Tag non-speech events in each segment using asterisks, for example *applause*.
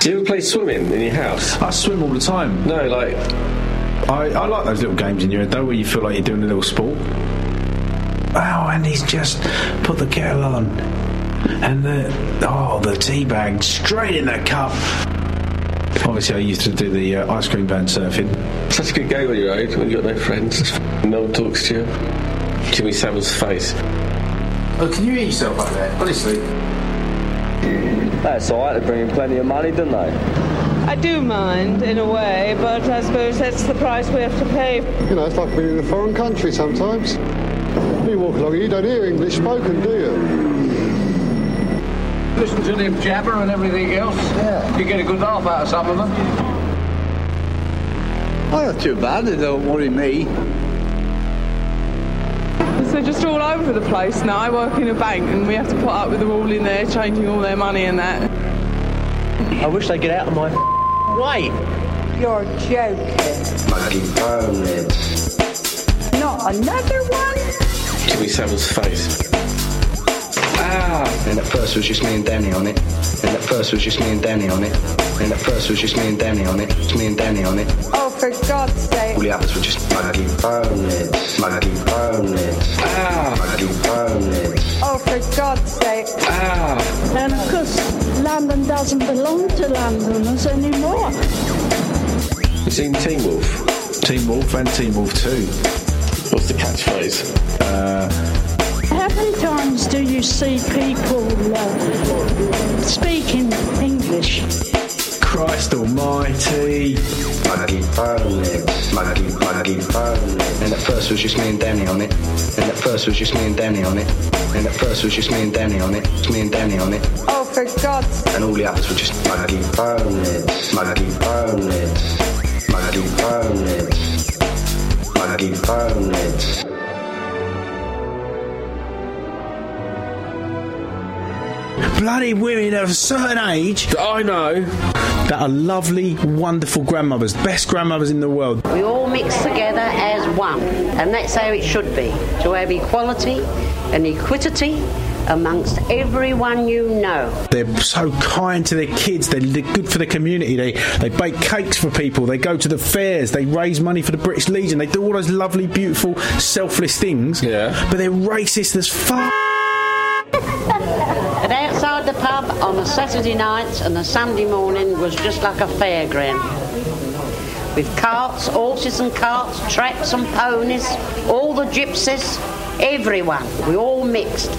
Do you ever play swimming in your house? I swim all the time. No, like I, I like those little games in your head though, where you feel like you're doing a little sport. Oh, and he's just put the kettle on, and the oh, the tea bag straight in the cup. Obviously, I used to do the uh, ice cream van surfing. such a good game on your own when you've got no friends. No one talks to you. Jimmy Savile's face. Oh, can you eat yourself like there? Honestly. That's alright, they bring in plenty of money, don't they? I do mind, in a way, but I suppose that's the price we have to pay. You know, it's like being in a foreign country sometimes. You walk along, you don't hear English spoken, do you? Listen to them jabber and everything else. Yeah. You get a good laugh out of some of them. Oh, not too bad. They don't worry me. So just all over the place now. I work in a bank and we have to put up with them all in there, changing all their money and that. I wish they'd get out of my way. You're joking. Fucking permanent. Not another one? Jimmy Savile's face. Ah! And at first was just me and Danny on it. And at first was just me and Danny on it. And at first was just me and Danny on it. It's me and Danny on it. Oh, for God's sake. All the others were just Fucking permanent. Fucking permanent. Ah! Fucking permanent. Oh, for God's sake. Ah! And of course, London doesn't belong to Londoners anymore. You seen Teen Wolf? Team Wolf and Team Wolf 2. What's the catchphrase? How many times do you see people uh, speaking English? Christ almighty. Fucking permanent. Fucking fucking permanent. And at first was just me and Danny on it. And at first was just me and Danny on it. And at first was just me and Danny on it. It's me and Danny on it. Oh, for God's sake. And all the others were just Fucking permanent. Fucking permanent. Fucking permanent. Fucking permanent. Bloody women of a certain age that I know. that are lovely, wonderful grandmothers, best grandmothers in the world. We all mix together as one, and that's how it should be to have equality and equity amongst everyone you know. They're so kind to their kids. They're good for the community. They they bake cakes for people. They go to the fairs. They raise money for the British Legion. They do all those lovely, beautiful, selfless things. Yeah. But they're racist as fuck. *laughs* Outside the pub on the Saturday nights and the Sunday morning was just like a fairground. With carts, horses and carts, traps and ponies, all the gypsies, everyone. We all mixed.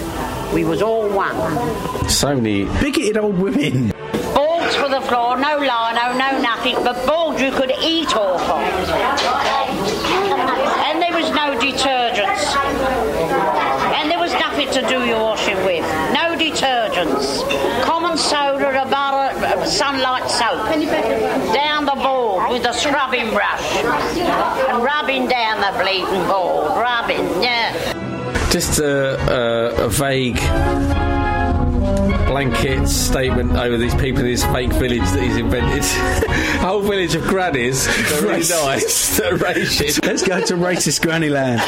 We was all one. So many. Bigoted old women. Boards for the floor, no lino, no nothing, but boards you could eat off of. And there was no detergents. And there was nothing to do your washing with. No Common soda, a bar of sunlight soap. Down the board with a scrubbing brush. And rubbing down the bleeding board. Rubbing, yeah. Just a, a, a vague blanket statement over these people in this fake village that he's invented. a *laughs* whole village of grannies. They're really Racist. nice. *laughs* They're racist. Let's go to racist granny land.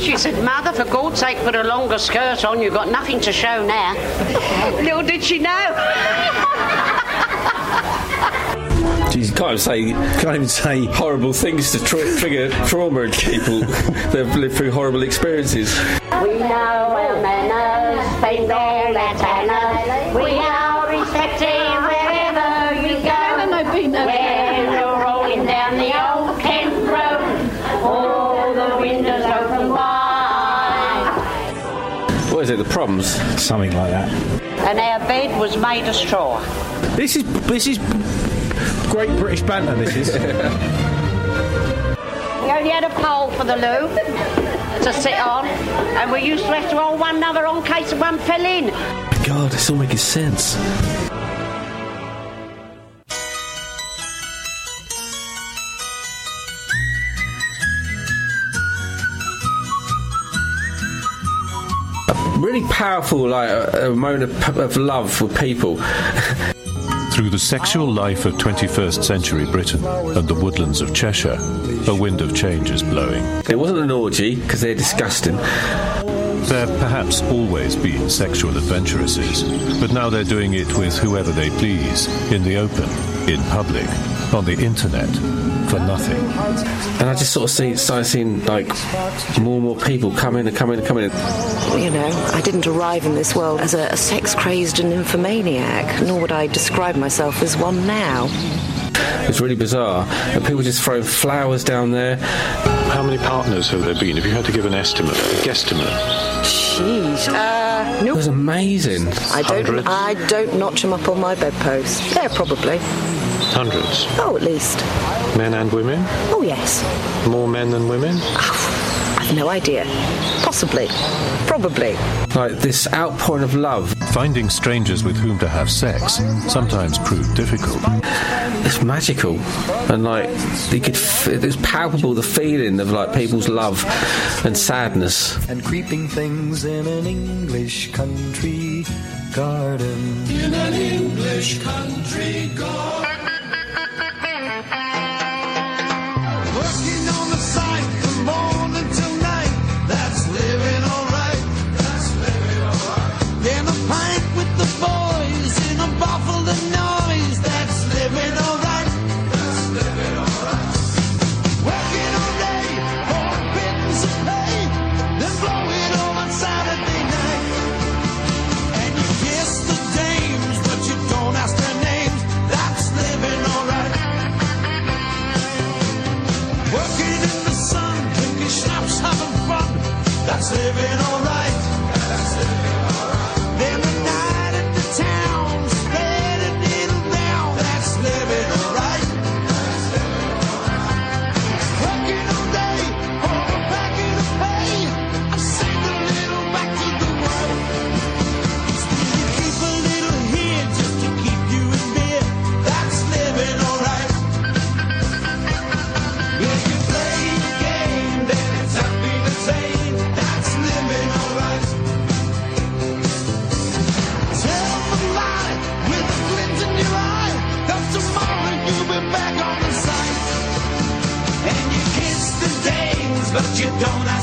She said, Mother, for God's sake, put a longer skirt on. You've got nothing to show now. Little did she know. Jeez, Can't say can't even say. horrible things to tr- trigger trauma in people *laughs* that have lived through horrible experiences. We know our manners, spend all our tanners. We are respected wherever you go. When you're rolling down the old Kent Road, all the windows open wide. What is it? The proms? Something like that. And our bed was made of straw. This is this is great British banter. This is. We only had a pole for the loo to sit on, and we used to have to hold one another on in case one fell in. God, this all making sense. Really powerful, like a, a moment of, of love for people. *laughs* Through the sexual life of 21st century Britain and the woodlands of Cheshire, a wind of change is blowing. It wasn't an orgy, because they're disgusting. There perhaps always been sexual adventuresses, but now they're doing it with whoever they please, in the open, in public, on the internet, for nothing. And I just sort of see, started seeing like more and more people come in and come in and come in. You know, I didn't arrive in this world as a, a sex crazed and infomaniac, nor would I describe myself as one now. It's really bizarre. And people just throwing flowers down there. How many partners have there been? If you had to give an estimate, a guesstimate. Jeez. Uh, nope. It was amazing. I don't. Hundreds. I don't notch them up on my bedpost. There, probably. Hundreds. Oh, at least. Men and women? Oh, yes. More men than women? Oh, I've no idea. Possibly. Probably. Like this outpouring of love. Finding strangers with whom to have sex sometimes proved difficult. It's magical. And like, you could f- it was palpable the feeling of like people's love and sadness. And creeping things in an English country garden. In an English country garden.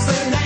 That's the night.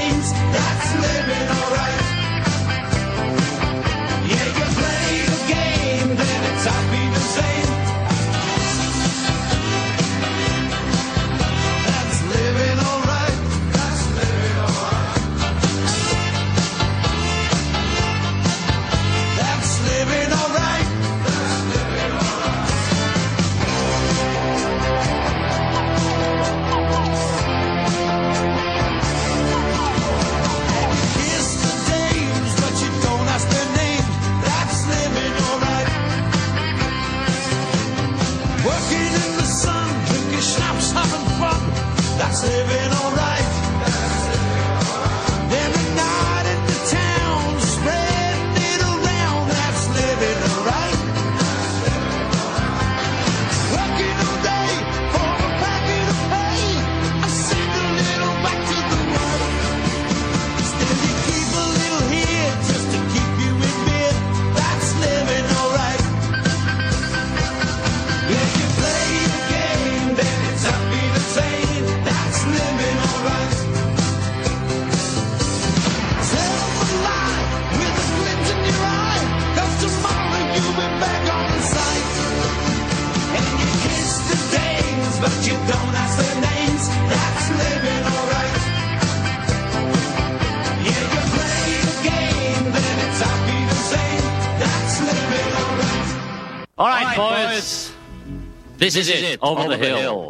This, is, is it, over, over the, the hill. hill.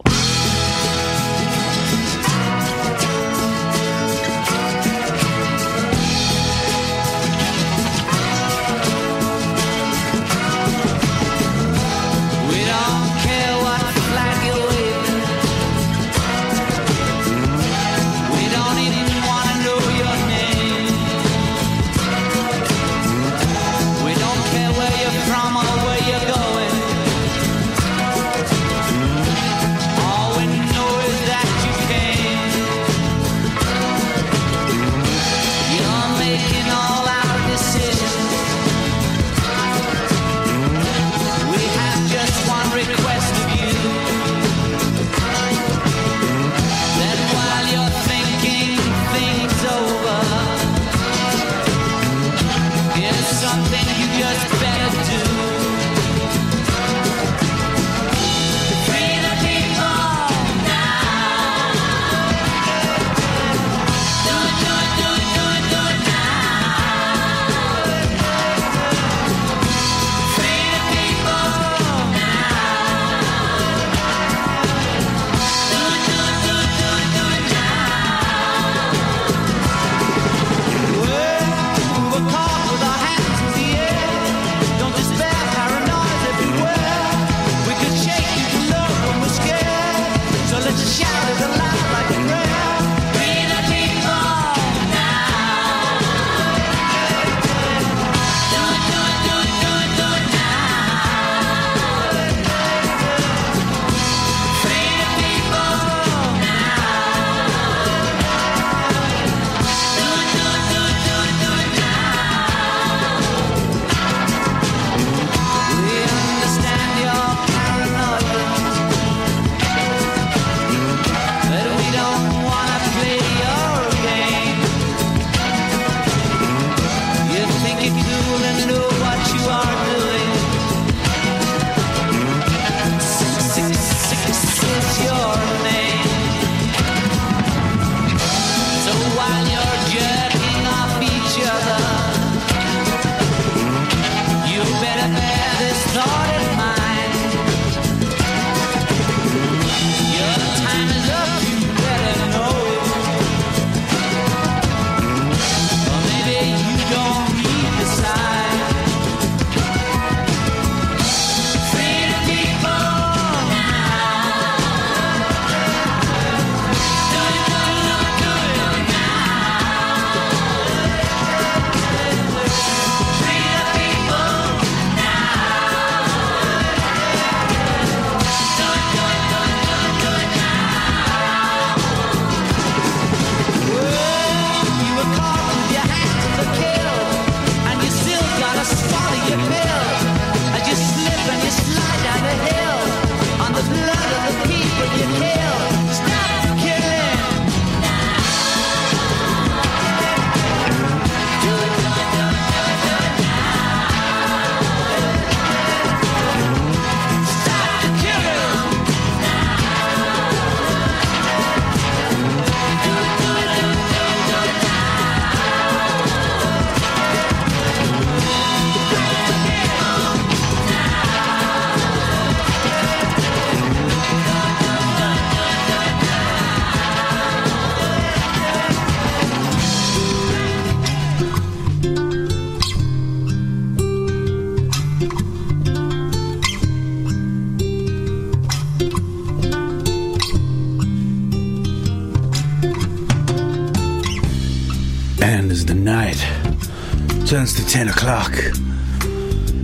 10 o'clock.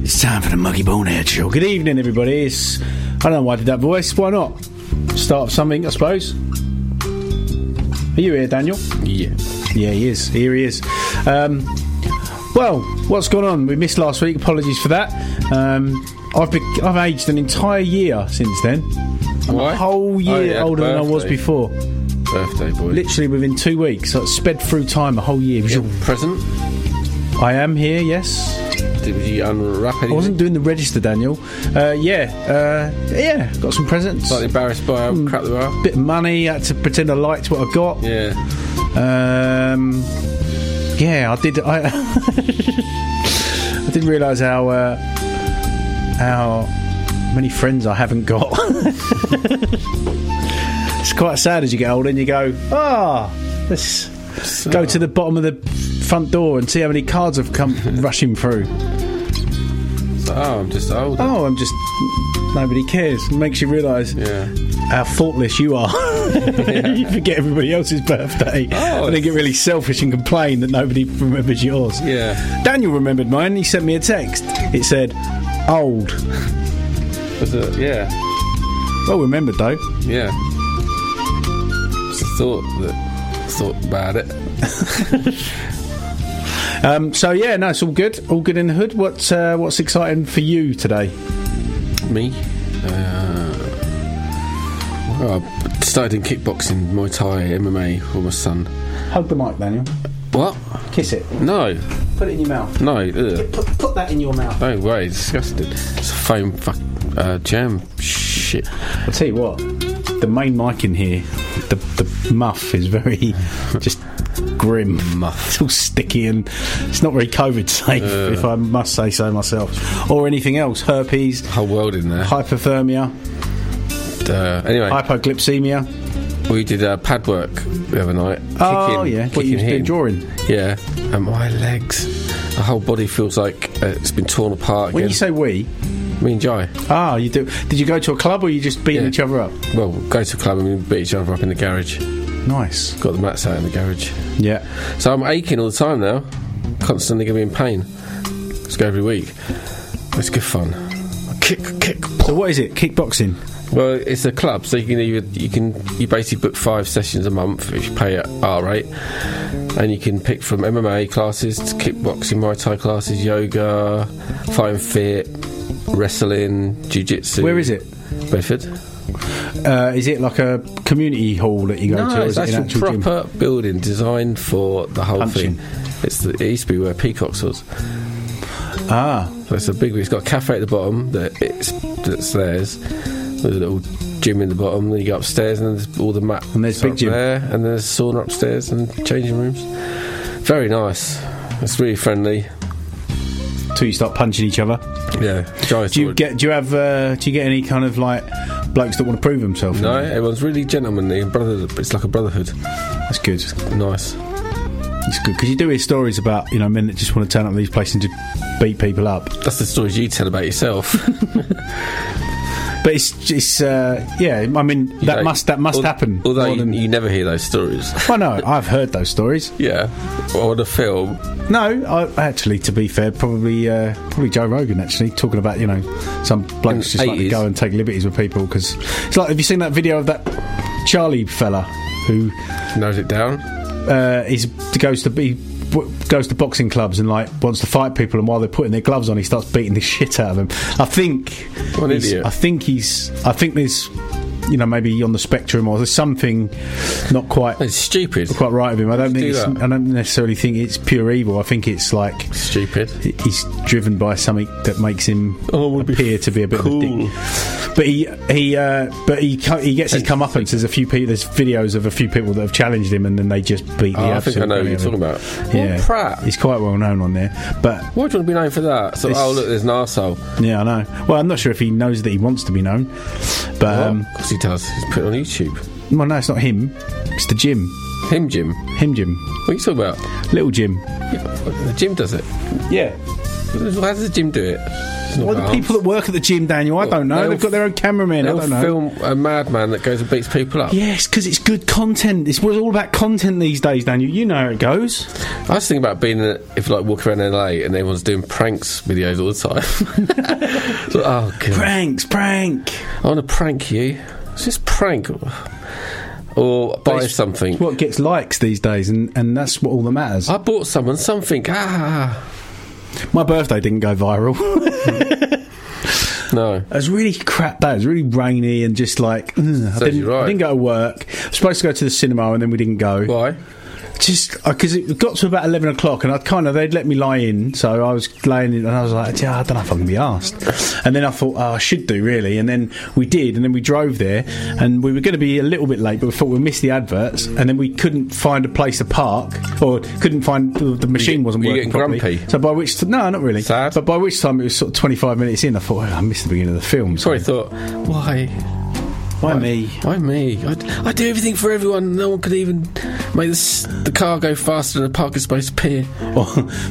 It's time for the Muggy Bonehead Show. Good evening, everybody. It's, I don't know why I did that voice. Why not? Start something, I suppose. Are you here, Daniel? Yeah. Yeah, he is. Here he is. Um, well, what's gone on? We missed last week. Apologies for that. Um, I've be- I've aged an entire year since then. I'm Why? a whole Oh, year yeah, older than I was before. Birthday boy. Literally within two weeks. So it sped through time a whole year. Your present? I am here, yes. Did you unwrap I wasn't doing the register, Daniel. Uh, yeah, uh, yeah, got some presents. Slightly embarrassed by how crap they were. Bit of money, had to pretend I liked what I got. Yeah. Um, yeah, I did. I, *laughs* I didn't realise how uh, how many friends I haven't got. *laughs* it's quite sad as you get older and you go, ah, let's go to the bottom of the front door and see how many cards have come rushing through. So, oh, I'm just old. Oh, I'm just nobody cares. It makes you realise Yeah. how thoughtless you are. *laughs* you forget everybody else's birthday Oh, and then get really selfish and complain that nobody remembers yours. Yeah. Daniel remembered mine. He sent me a text. It said, "Old." Was it? Yeah. Well remembered though. Yeah. Just thought that. Thought about it. *laughs* Um, so yeah, no, it's all good. All good in the hood. What's uh, what's exciting for you today? Me? Uh, well, I started in kickboxing, Muay Thai, MMA with my son. Hug the mic, Daniel. What? Kiss it. No. Put it in your mouth. No. Ugh. Put, put that in your mouth. No way, it's disgusting. It's a foam fuck, uh, jam shit. I'll tell you what. The main mic in here, the the muff is very *laughs* just grim. It's all sticky and it's not very COVID safe, Uh. if I must say so myself. Or anything else. Herpes, Whole world in there. hypothermia, Uh, anyway, hypoglycemia. we did uh, pad work the other night. Oh, Kicking- yeah. Kicking him. drawing? Yeah, and my legs, the whole body feels like uh, it's been torn apart. When again. you say we, me and Jai, ah, you do. Did you go to a club or you just beating Yeah. each other up? well, go to a club and we beat each other up in the garage. Nice. Got the mats out in the garage. Yeah. So I'm aching all the time now, constantly going to be in pain. Let's go every week. It's good fun. Kick, kick. So what is it? Kickboxing. Well, it's a club, so you can either you can you basically book five sessions a month if you pay at R rate, and you can pick from MMA classes to kickboxing, Muay Thai classes, yoga, fine fit, wrestling, jiu-jitsu. Where is it? Bedford. Uh, is it like a community hall that you go to? No, or it's is it an actually actual gym? proper building designed for the whole Punching. thing. It's the, it used to be where Peacocks was. Ah, So it's a big. It's got a cafe at the bottom that it's that's theirs. With a little gym in the bottom. Then you go upstairs and there's all the mat. And there's big gym. there, and there's a sauna upstairs and changing rooms. Very nice. It's really friendly. till you start punching each other. Yeah. Do you get? Do you have? Uh, do you get any kind of like blokes that want to prove themselves? No, everyone's really gentlemanly and brother. It's like a brotherhood. that's good. Nice. It's good because you do hear stories about you know men that just want to turn up to these places and just beat people up. That's the stories you tell about yourself. *laughs* But it's it's uh, yeah. I mean that must that must al- happen. Although you, than- you never hear those stories. *laughs* I know I've heard those stories. yeah. Or the film. No, I, actually, to be fair, probably uh, probably Joe Rogan actually talking about you know some blokes just like to go and take liberties with people because it's like have you seen that video of that Charlie fella who Knows it down. uh, he's goes to be goes to boxing clubs and like wants to fight people and while they're putting their gloves on he starts beating the *laughs* shit out of them I think What an idiot. I think he's I think there's you know maybe on the spectrum or there's something not quite It's stupid. quite right of him I don't think do it's. I don't necessarily think it's pure evil I think it's like Stupid. he's driven by something that makes him Oh, wanna be appear to be a bit cool. of a dick. But he he uh, but he he gets his comeuppance. There's a few people. There's videos of a few people that have challenged him, and then they just beat the. Oh, I think I know what you're talking about. Yeah, What prat. he's quite well known on there. But Why do you want to be known for that? So, oh, look, there's an arsehole. yeah, I know. Well, I'm not sure if he knows that he wants to be known. But Um, um, he does. He's put it on YouTube. well, no, it's not him. It's the Jim. Him, Jim. Him, Jim. What are you talking about? Little Jim. The Jim does it. Yeah. How does the gym do it? Well, the people that work at the gym, Daniel, I don't know. They've got their own cameramen. I don't know. film a madman that goes and beats people up. Yes, because it's good content. It's all about content these days, Daniel. You know how it goes. I was thinking about being, in a, if like walking around LA and everyone's doing pranks videos all the time. *laughs* *laughs* So, oh god! Pranks, prank. I want to prank you. It's just prank, or buy something. It's what gets likes these days, and, and that's what all that matters. I bought someone something. Ah, My birthday didn't go viral. *laughs* no. It was really crap day. It was really rainy and just like ugh, I, didn't, right. I didn't go to work. I was supposed to go to the cinema and then we didn't go. Why? Just uh, because it got to about eleven o'clock and I'd kind of they'd let me lie in, so I was laying in and I was like, yeah, I don't know if I can be asked. And then I thought, oh, I should do really. And then we did, and then we drove there, and we were going to be a little bit late, but we thought we'd miss the adverts, and then we couldn't find a place to park, or couldn't find the, the machine wasn't working getting properly. grumpy? So by which t- no, not really. Sad. But by which time it was sort of twenty five minutes in, I thought oh, I missed the beginning of the film. So Sorry, thought why? Why me? Why me? I, I do everything for everyone. No one could even make this, the car go faster than a parking space appear. *laughs* Or,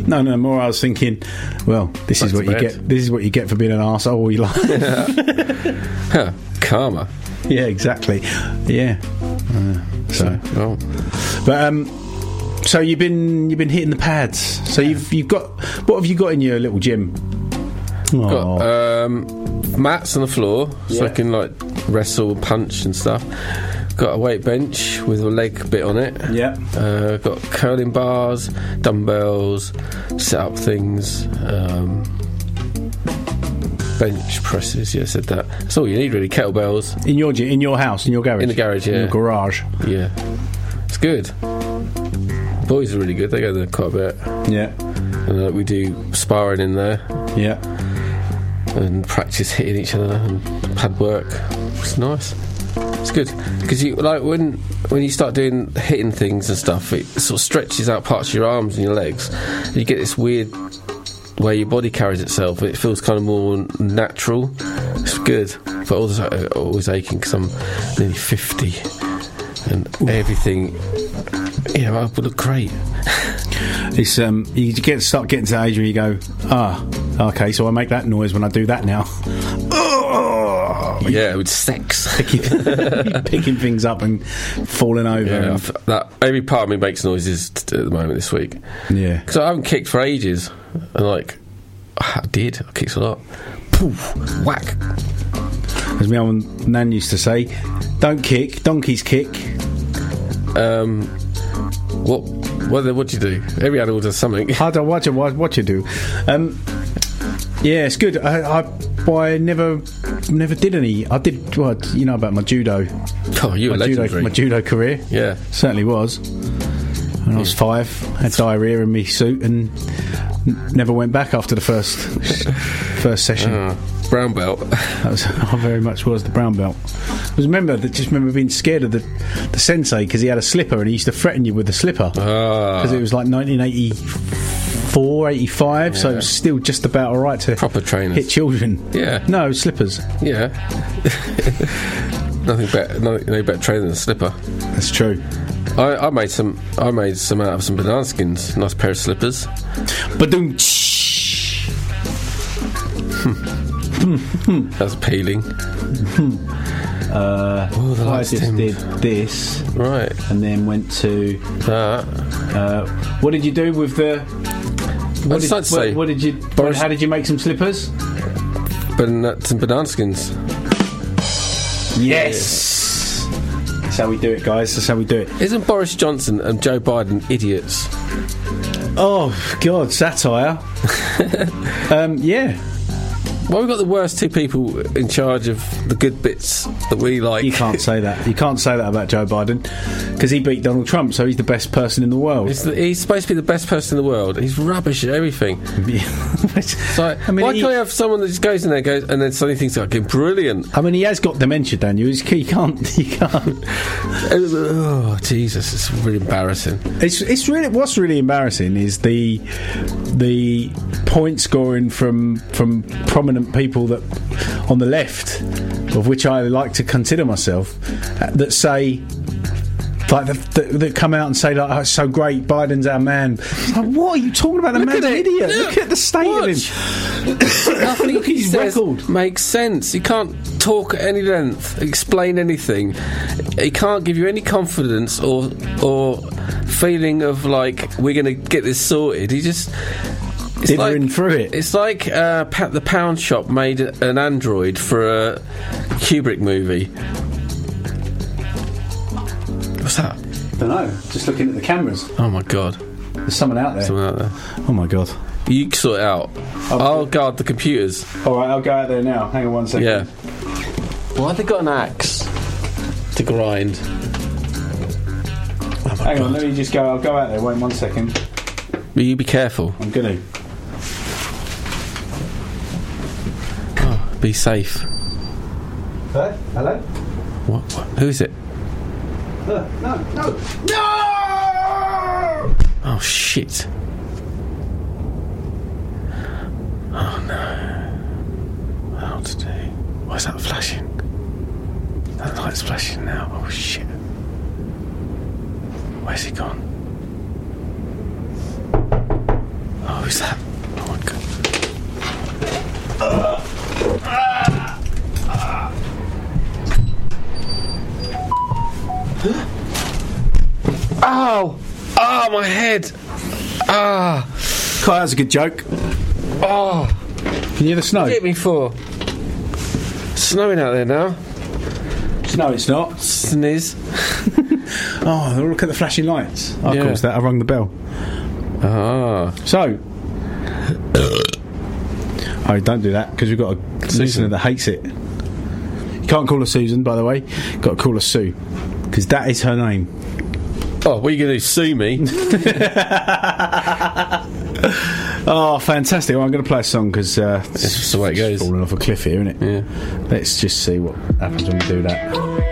no, no. More, I was thinking. Well, this is what you bed. get. This is what you get for being an arsehole all your life. *laughs* *laughs* Huh, Karma. yeah, exactly. Yeah. Uh, so, Oh. but um, so you've been you've been hitting the pads. So you've you've got what have you got in your little gym? Got Oh, um, mats on the floor so I can like wrestle, punch, and stuff. Got a weight bench with a leg bit on it. Yeah. Uh, got curling bars, dumbbells, set up things, um, bench presses. Yeah, I said that. That's all you need really. Kettlebells. in your in your house, in your garage, In the garage, in yeah. your garage. Yeah, it's good. Boys are really good. They go there quite a bit. Yeah, And uh, we do sparring in there. yeah. And practice hitting each other and pad work. It's nice. It's good because you like when when you start doing hitting things and stuff, it sort of stretches out parts of your arms and your legs. You get this weird way your body carries itself. It feels kind of more natural. It's good, but also uh, always aching because I'm nearly fifty and everything. You know, I would look great. It's um, you get start getting to age where you go, ah, okay, so I make that noise when I do that now. oh, *laughs* Yeah, with sex. *laughs* picking, picking things up and falling over. Yeah, and- that every part of me makes noises t- at the moment this week. yeah. Because I haven't kicked for ages, and like I did, I kicked a lot. Poof, whack. As my old nan used to say, don't kick, donkeys kick. Um, what? What? What do you do? Every animal does something. I don't watch it. What, what you do? Um, yeah, it's good. I, I, well, I never, never did any. I did what you know about my judo. Oh, you were my judo, my judo career. Yeah. certainly was. When I was five, had diarrhea in my suit and n- never went back after the first *laughs* first session. Ah, brown belt. That was, I very much was the brown belt. I was remember that just remember being scared of the the sensei because he had a slipper and he used to threaten you with the slipper Ah, because it was like 1984, 85, so it was still just about all right to proper trainers. hit children. Yeah. No slippers. Yeah. *laughs* Nothing better. No, no better trainer than a slipper. That's true. I, I made some. I made some out of some banana skins. Nice pair of slippers. But don't. *laughs* *laughs* *laughs* That's peeling. *laughs* Uh, Oh, the I lights just dimmed. did this Right. and then went to. That. Uh, what did you do with the? What I'd did, like to say what, what did you? Boris- how did you make some slippers? Ban- some banana skins. Yes. That's how we do it, guys. That's how we do it. Isn't Boris Johnson and Joe Biden idiots? Oh God, satire. *laughs* um, yeah. Well, we've got the worst two people in charge of the good bits that we like. You can't say that. You can't say that about Joe Biden because he beat Donald Trump, so he's the best person in the world. He's, the, he's supposed to be the best person in the world. He's rubbish at everything. *laughs* It's like, I mean, why he- can't I have someone that just goes in there goes, and then suddenly thinks, like, brilliant? I mean, he has got dementia, Daniel. He's, he can't. *laughs* He can't. Oh, Jesus, it's really embarrassing. It's it's really what's really embarrassing is the the point scoring from from prominent people that on the left, of which I like to consider myself, uh, that say like that come out and say like, oh, "It's so great, Biden's our man." Like, what are you talking about? The Look man's an idiot. Look. Look at the state of him. Nothing Look he his says record. makes sense. He can't talk at any length, explain anything. He can't give you any confidence or or feeling of like we're going to get this sorted. He just. It's Dithering through it. It's like uh, pa- the Pound Shop made an android for a Kubrick movie. What's that? I don't know. Just looking at the cameras. Oh my god! There's someone out there. Someone out there. Oh my god. You sort it out. I'll guard the computers. All right, I'll go out there now. Hang on one second. Yeah. Why have they got an axe to grind? Hang on, let me just go. I'll go out there. Wait one second. Will you be careful? I'm gonna. Oh, be safe. Hello? Hello? What, what? Who is it? Uh, no, no, no! Oh shit! Oh no! How to do? Why is that flashing? That light's flashing now. Oh shit! Where's he gone? Oh, who's that? Oh my god! Ow! Ah, my head! Ah! Kai, that's a good joke. Oh! Can you hear the snow? Hit me for? Snowing out there now. No, it's not. Sniz. *laughs* Oh, look at the flashing lights. Oh, Yeah. of course, that I rung the bell. Ah. So. Oh, don't do that because we've got a listener that hates it. You can't call her Susan, by the way. Got to call her Sue because that is her name. Oh, what are you going to do? Sue me? *laughs* Oh, fantastic! Well, I'm going to play a song because uh, That's just the way it goes. falling off a cliff here, isn't it? Yeah. Let's just see what happens when we do that.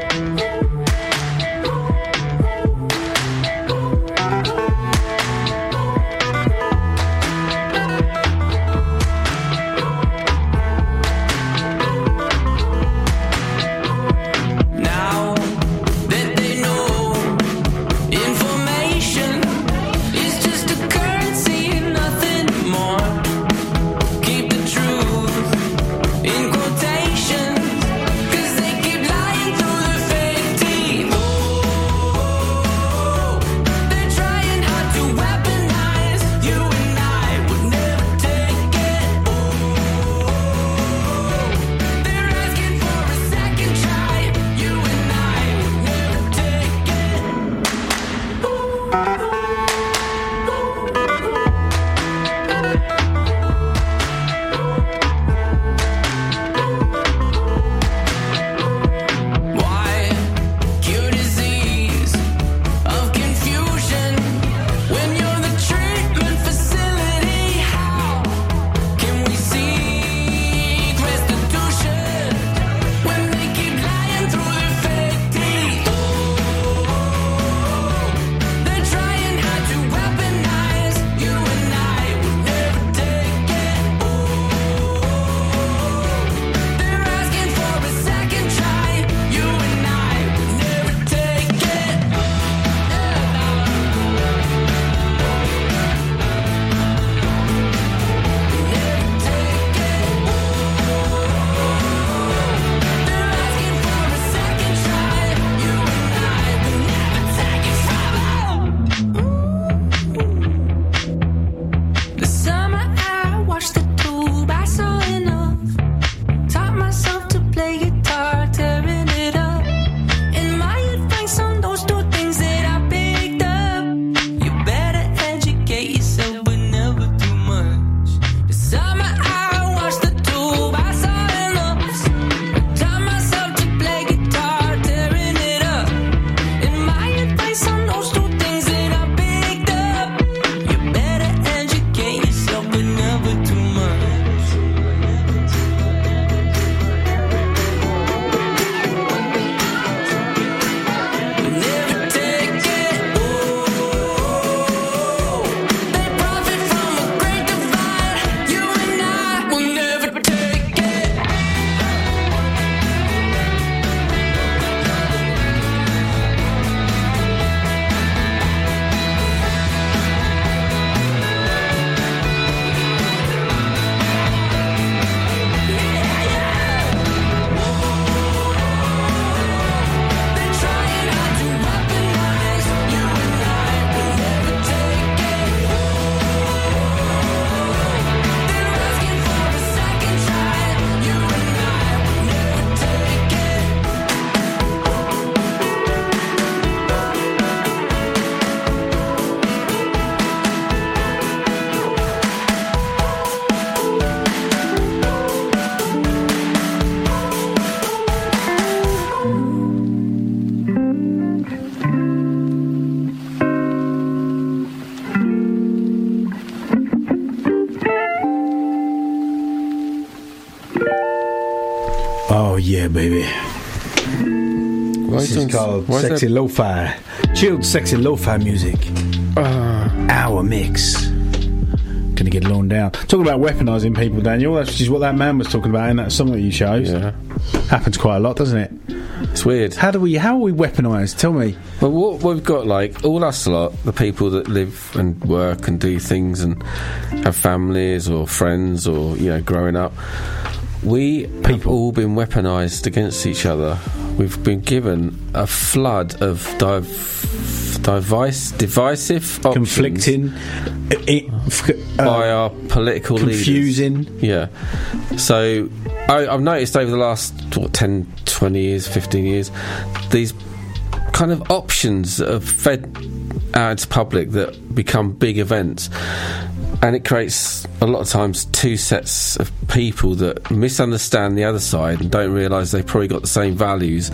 Called why is sexy there- lo-fi, chilled sexy lo-fi music. Uh. Our mix. Gonna get loaned down. Talking about weaponising people, Daniel. That's just what that man was talking about in that song that you chose. Yeah. Happens quite a lot, doesn't it? It's weird. How do we? How are we weaponised? Tell me. Well, what we've got, like, all us lot, the people that live and work and do things and have families or friends or, you know, growing up, we have all been weaponised against each other. We've been given a flood of div- divisive options Conflicting, it, uh, by our political leaders. confusing. Yeah. So I, I've noticed over the last what, 10, 20 years, 15 years, these kind of options that have fed out to public that become big events. And it creates a lot of times two sets of people that misunderstand the other side and don't realise they've probably got the same values,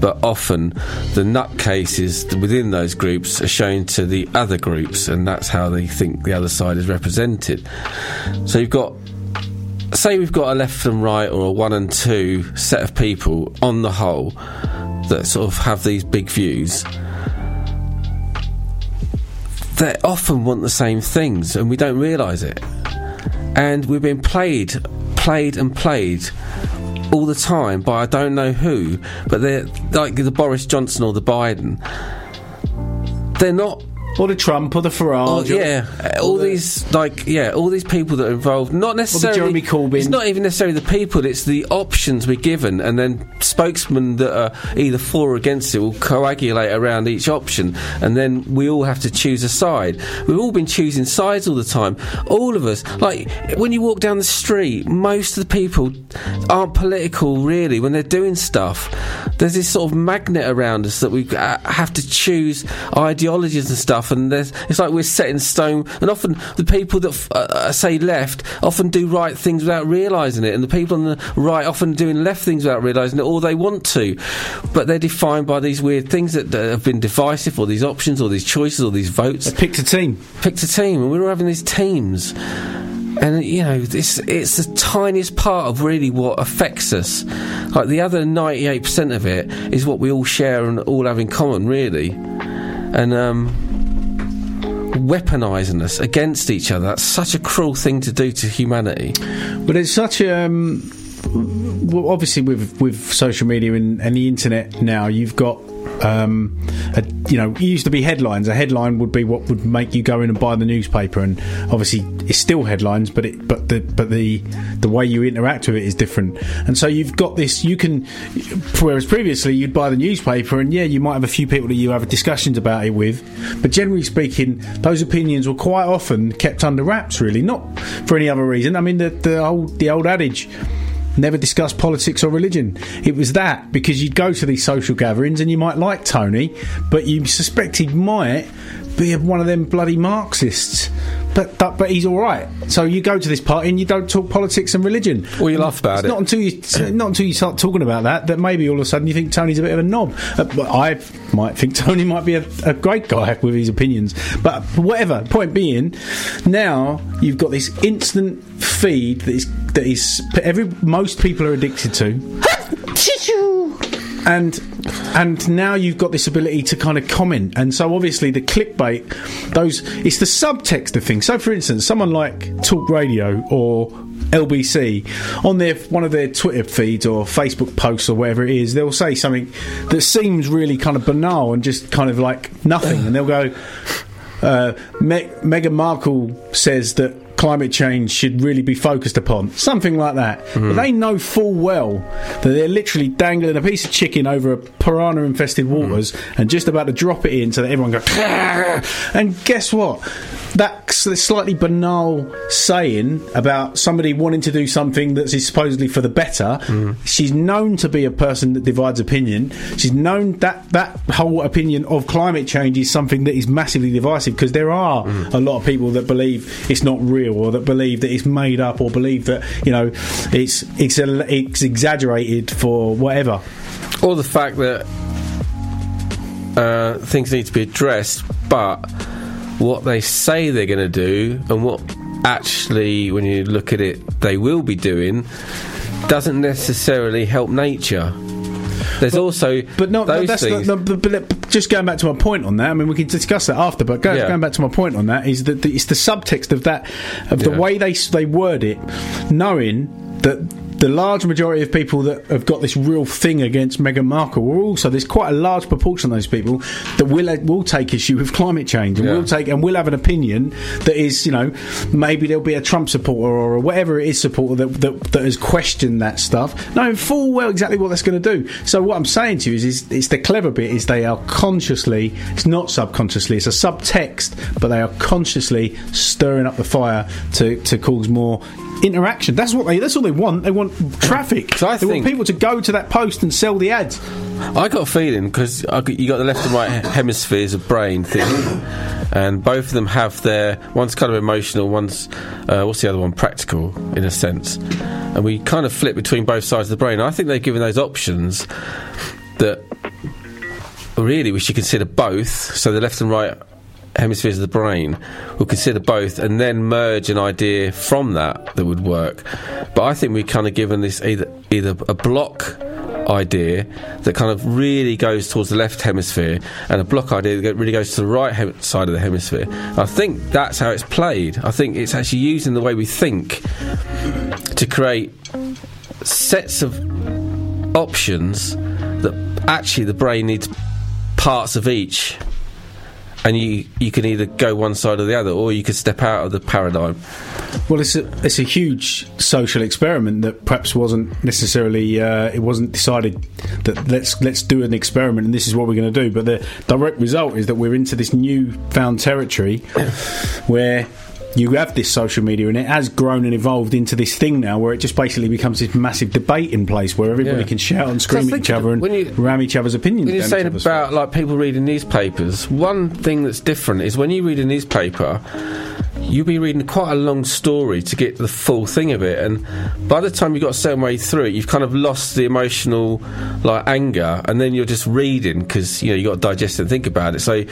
but often the nutcases within those groups are shown to the other groups, and that's how they think the other side is represented. So you've got say we've got a left and right or a one and two set of people on the whole that sort of have these big views they often want the same things and we don't realise it. And we've been played played and played all the time by I don't know who but they're like the Boris Johnson or the Biden. They're not or the Trump or the Farage. Oh, or- yeah, uh, all these like yeah, all these people that are involved. Not necessarily Jeremy Corbyn. It's not even necessarily the people. It's the options we're given, and then spokesmen that are either for or against it will coagulate around each option, and then we all have to choose a side. We've all been choosing sides all the time. All of us, like when you walk down the street, most of the people aren't political really when they're doing stuff. There's this sort of magnet around us that we uh, have to choose ideologies and stuff, and there's, it's like we're set in stone. And often the people that f- uh, uh, say left often do right things without realising it, and the people on the right often doing left things without realising it, or they want to, but they're defined by these weird things that uh, have been divisive, or these options, or these choices, or these votes. picked a team. Picked a team, and we were having these teams. And you know, it's it's the tiniest part of really what affects us. Like the other ninety eight percent of it is what we all share and all have in common, really. And um, weaponising us against each other. That's such a cruel thing to do to humanity. But it's such a. Um, well, obviously, with with social media and, and the internet now, you've got. Um, a, you know, it used to be headlines. A headline would be what would make you go in and buy the newspaper, and obviously it's still headlines, but it, but the but the the way you interact with it is different. And so you've got this. You can, whereas previously you'd buy the newspaper, and yeah, you might have a few people that you have discussions about it with, but generally speaking, those opinions were quite often kept under wraps. Really, not for any other reason. I mean, the the old the old adage never discuss politics or religion. It was that because you'd go to these social gatherings and you might like Tony, but you suspect he might be one of them bloody Marxists. But, but but he's all right. So you go to this party and you don't talk politics and religion. Well, you laugh about it's it. Not until you not until you start talking about that that maybe all of a sudden you think Tony's a bit of a knob. Uh, but I might think *laughs* Tony might be a, a great guy with his opinions. But whatever. Point being, now you've got this instant feed that is that is every most people are addicted to. *laughs* and and now you've got this ability to kind of comment. And so obviously the clickbait those it's the subtext of things. So for instance someone like talk radio or LBC on their one of their Twitter feeds or Facebook posts or whatever it is they'll say something that seems really kind of banal and just kind of like nothing. And they'll go uh, Me- Meghan Markle says that climate change should really be focused upon. Something like that. But hmm. they know full well that they're literally dangling a piece of chicken over a piranha infested hmm. waters and just about to drop it in so that everyone goes. and guess what? That slightly banal saying about somebody wanting to do something that is supposedly for the better, she's known to be a person that divides opinion. She's known that that whole opinion of climate change is something that is massively divisive because there are a lot of people that believe it's not real or that believe that it's made up or believe that you know it's it's it's exaggerated for whatever. Or the fact that uh, things need to be addressed, but what they say they're going to do and what actually, when you look at it, they will be doing doesn't necessarily help nature. There's also But not those that's things. not, no, but, but just going back to my point on that. I mean, we can discuss that after. But go, Yeah. going back to my point on that is that the, it's the subtext of that, of the Yeah. way they they word it, knowing that. The large majority of people that have got this real thing against Meghan Markle are also there's quite a large proportion of those people that will uh, will take issue with climate change and Yeah. will take and will have an opinion that is you know maybe there'll be a Trump supporter or whatever it is supporter that that, that has questioned that stuff knowing full well exactly what that's going to do. So what I'm saying to you is, is it's the clever bit is they are consciously it's not subconsciously it's a subtext but they are consciously stirring up the fire to to cause more interaction that's what they that's all they want they want traffic So I they think- want people to go to that post and sell the ads I got a feeling because you got the left and right hemispheres of brain thing, and both of them have their one's kind of emotional, one's uh, what's the other one? Practical, in a sense. And we kind of flip between both sides of the brain. I think they've given those options that really we should consider both. So the left and right hemispheres of the brain will consider both and then merge an idea from that that would work. But I think we've kind of given this either either a block idea that kind of really goes towards the left hemisphere and a block idea that really goes to the right hem- side of the hemisphere. I think that's how it's played. I think it's actually using the way we think to create sets of options that actually the brain needs parts of each and you you can either go one side or the other or you could step out of the paradigm Well, it's a it's a huge social experiment that perhaps wasn't necessarily uh, it wasn't decided that let's let's do an experiment and this is what we're going to do. But the direct result is that we're into this new found territory where you have this social media and it has grown and evolved into this thing now where it just basically becomes this massive debate in place where everybody Yeah. can shout and scream at each other and when you- ram each other's opinions. When you're saying about like people reading newspapers, one thing that's different is when you read a newspaper, you'll be reading quite a long story to get the full thing of it, and by the time you've got a certain way through it, you've kind of lost the emotional like anger, and then you're just reading because you know you've got to digest it and think about it. So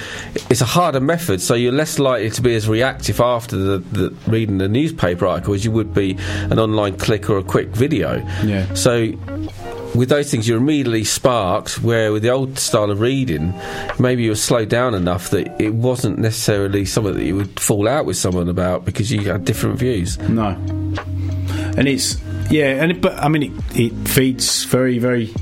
it's a harder method, so you're less likely to be as reactive after the, the reading the newspaper article as you would be an online click or a quick video. Yeah. So with those things, you're immediately sparked. Where with the old style of reading, maybe you were slowed down enough that it wasn't necessarily something that you would fall out with someone about because you had different views. No, and it's yeah, and it, but I mean it, it feeds very very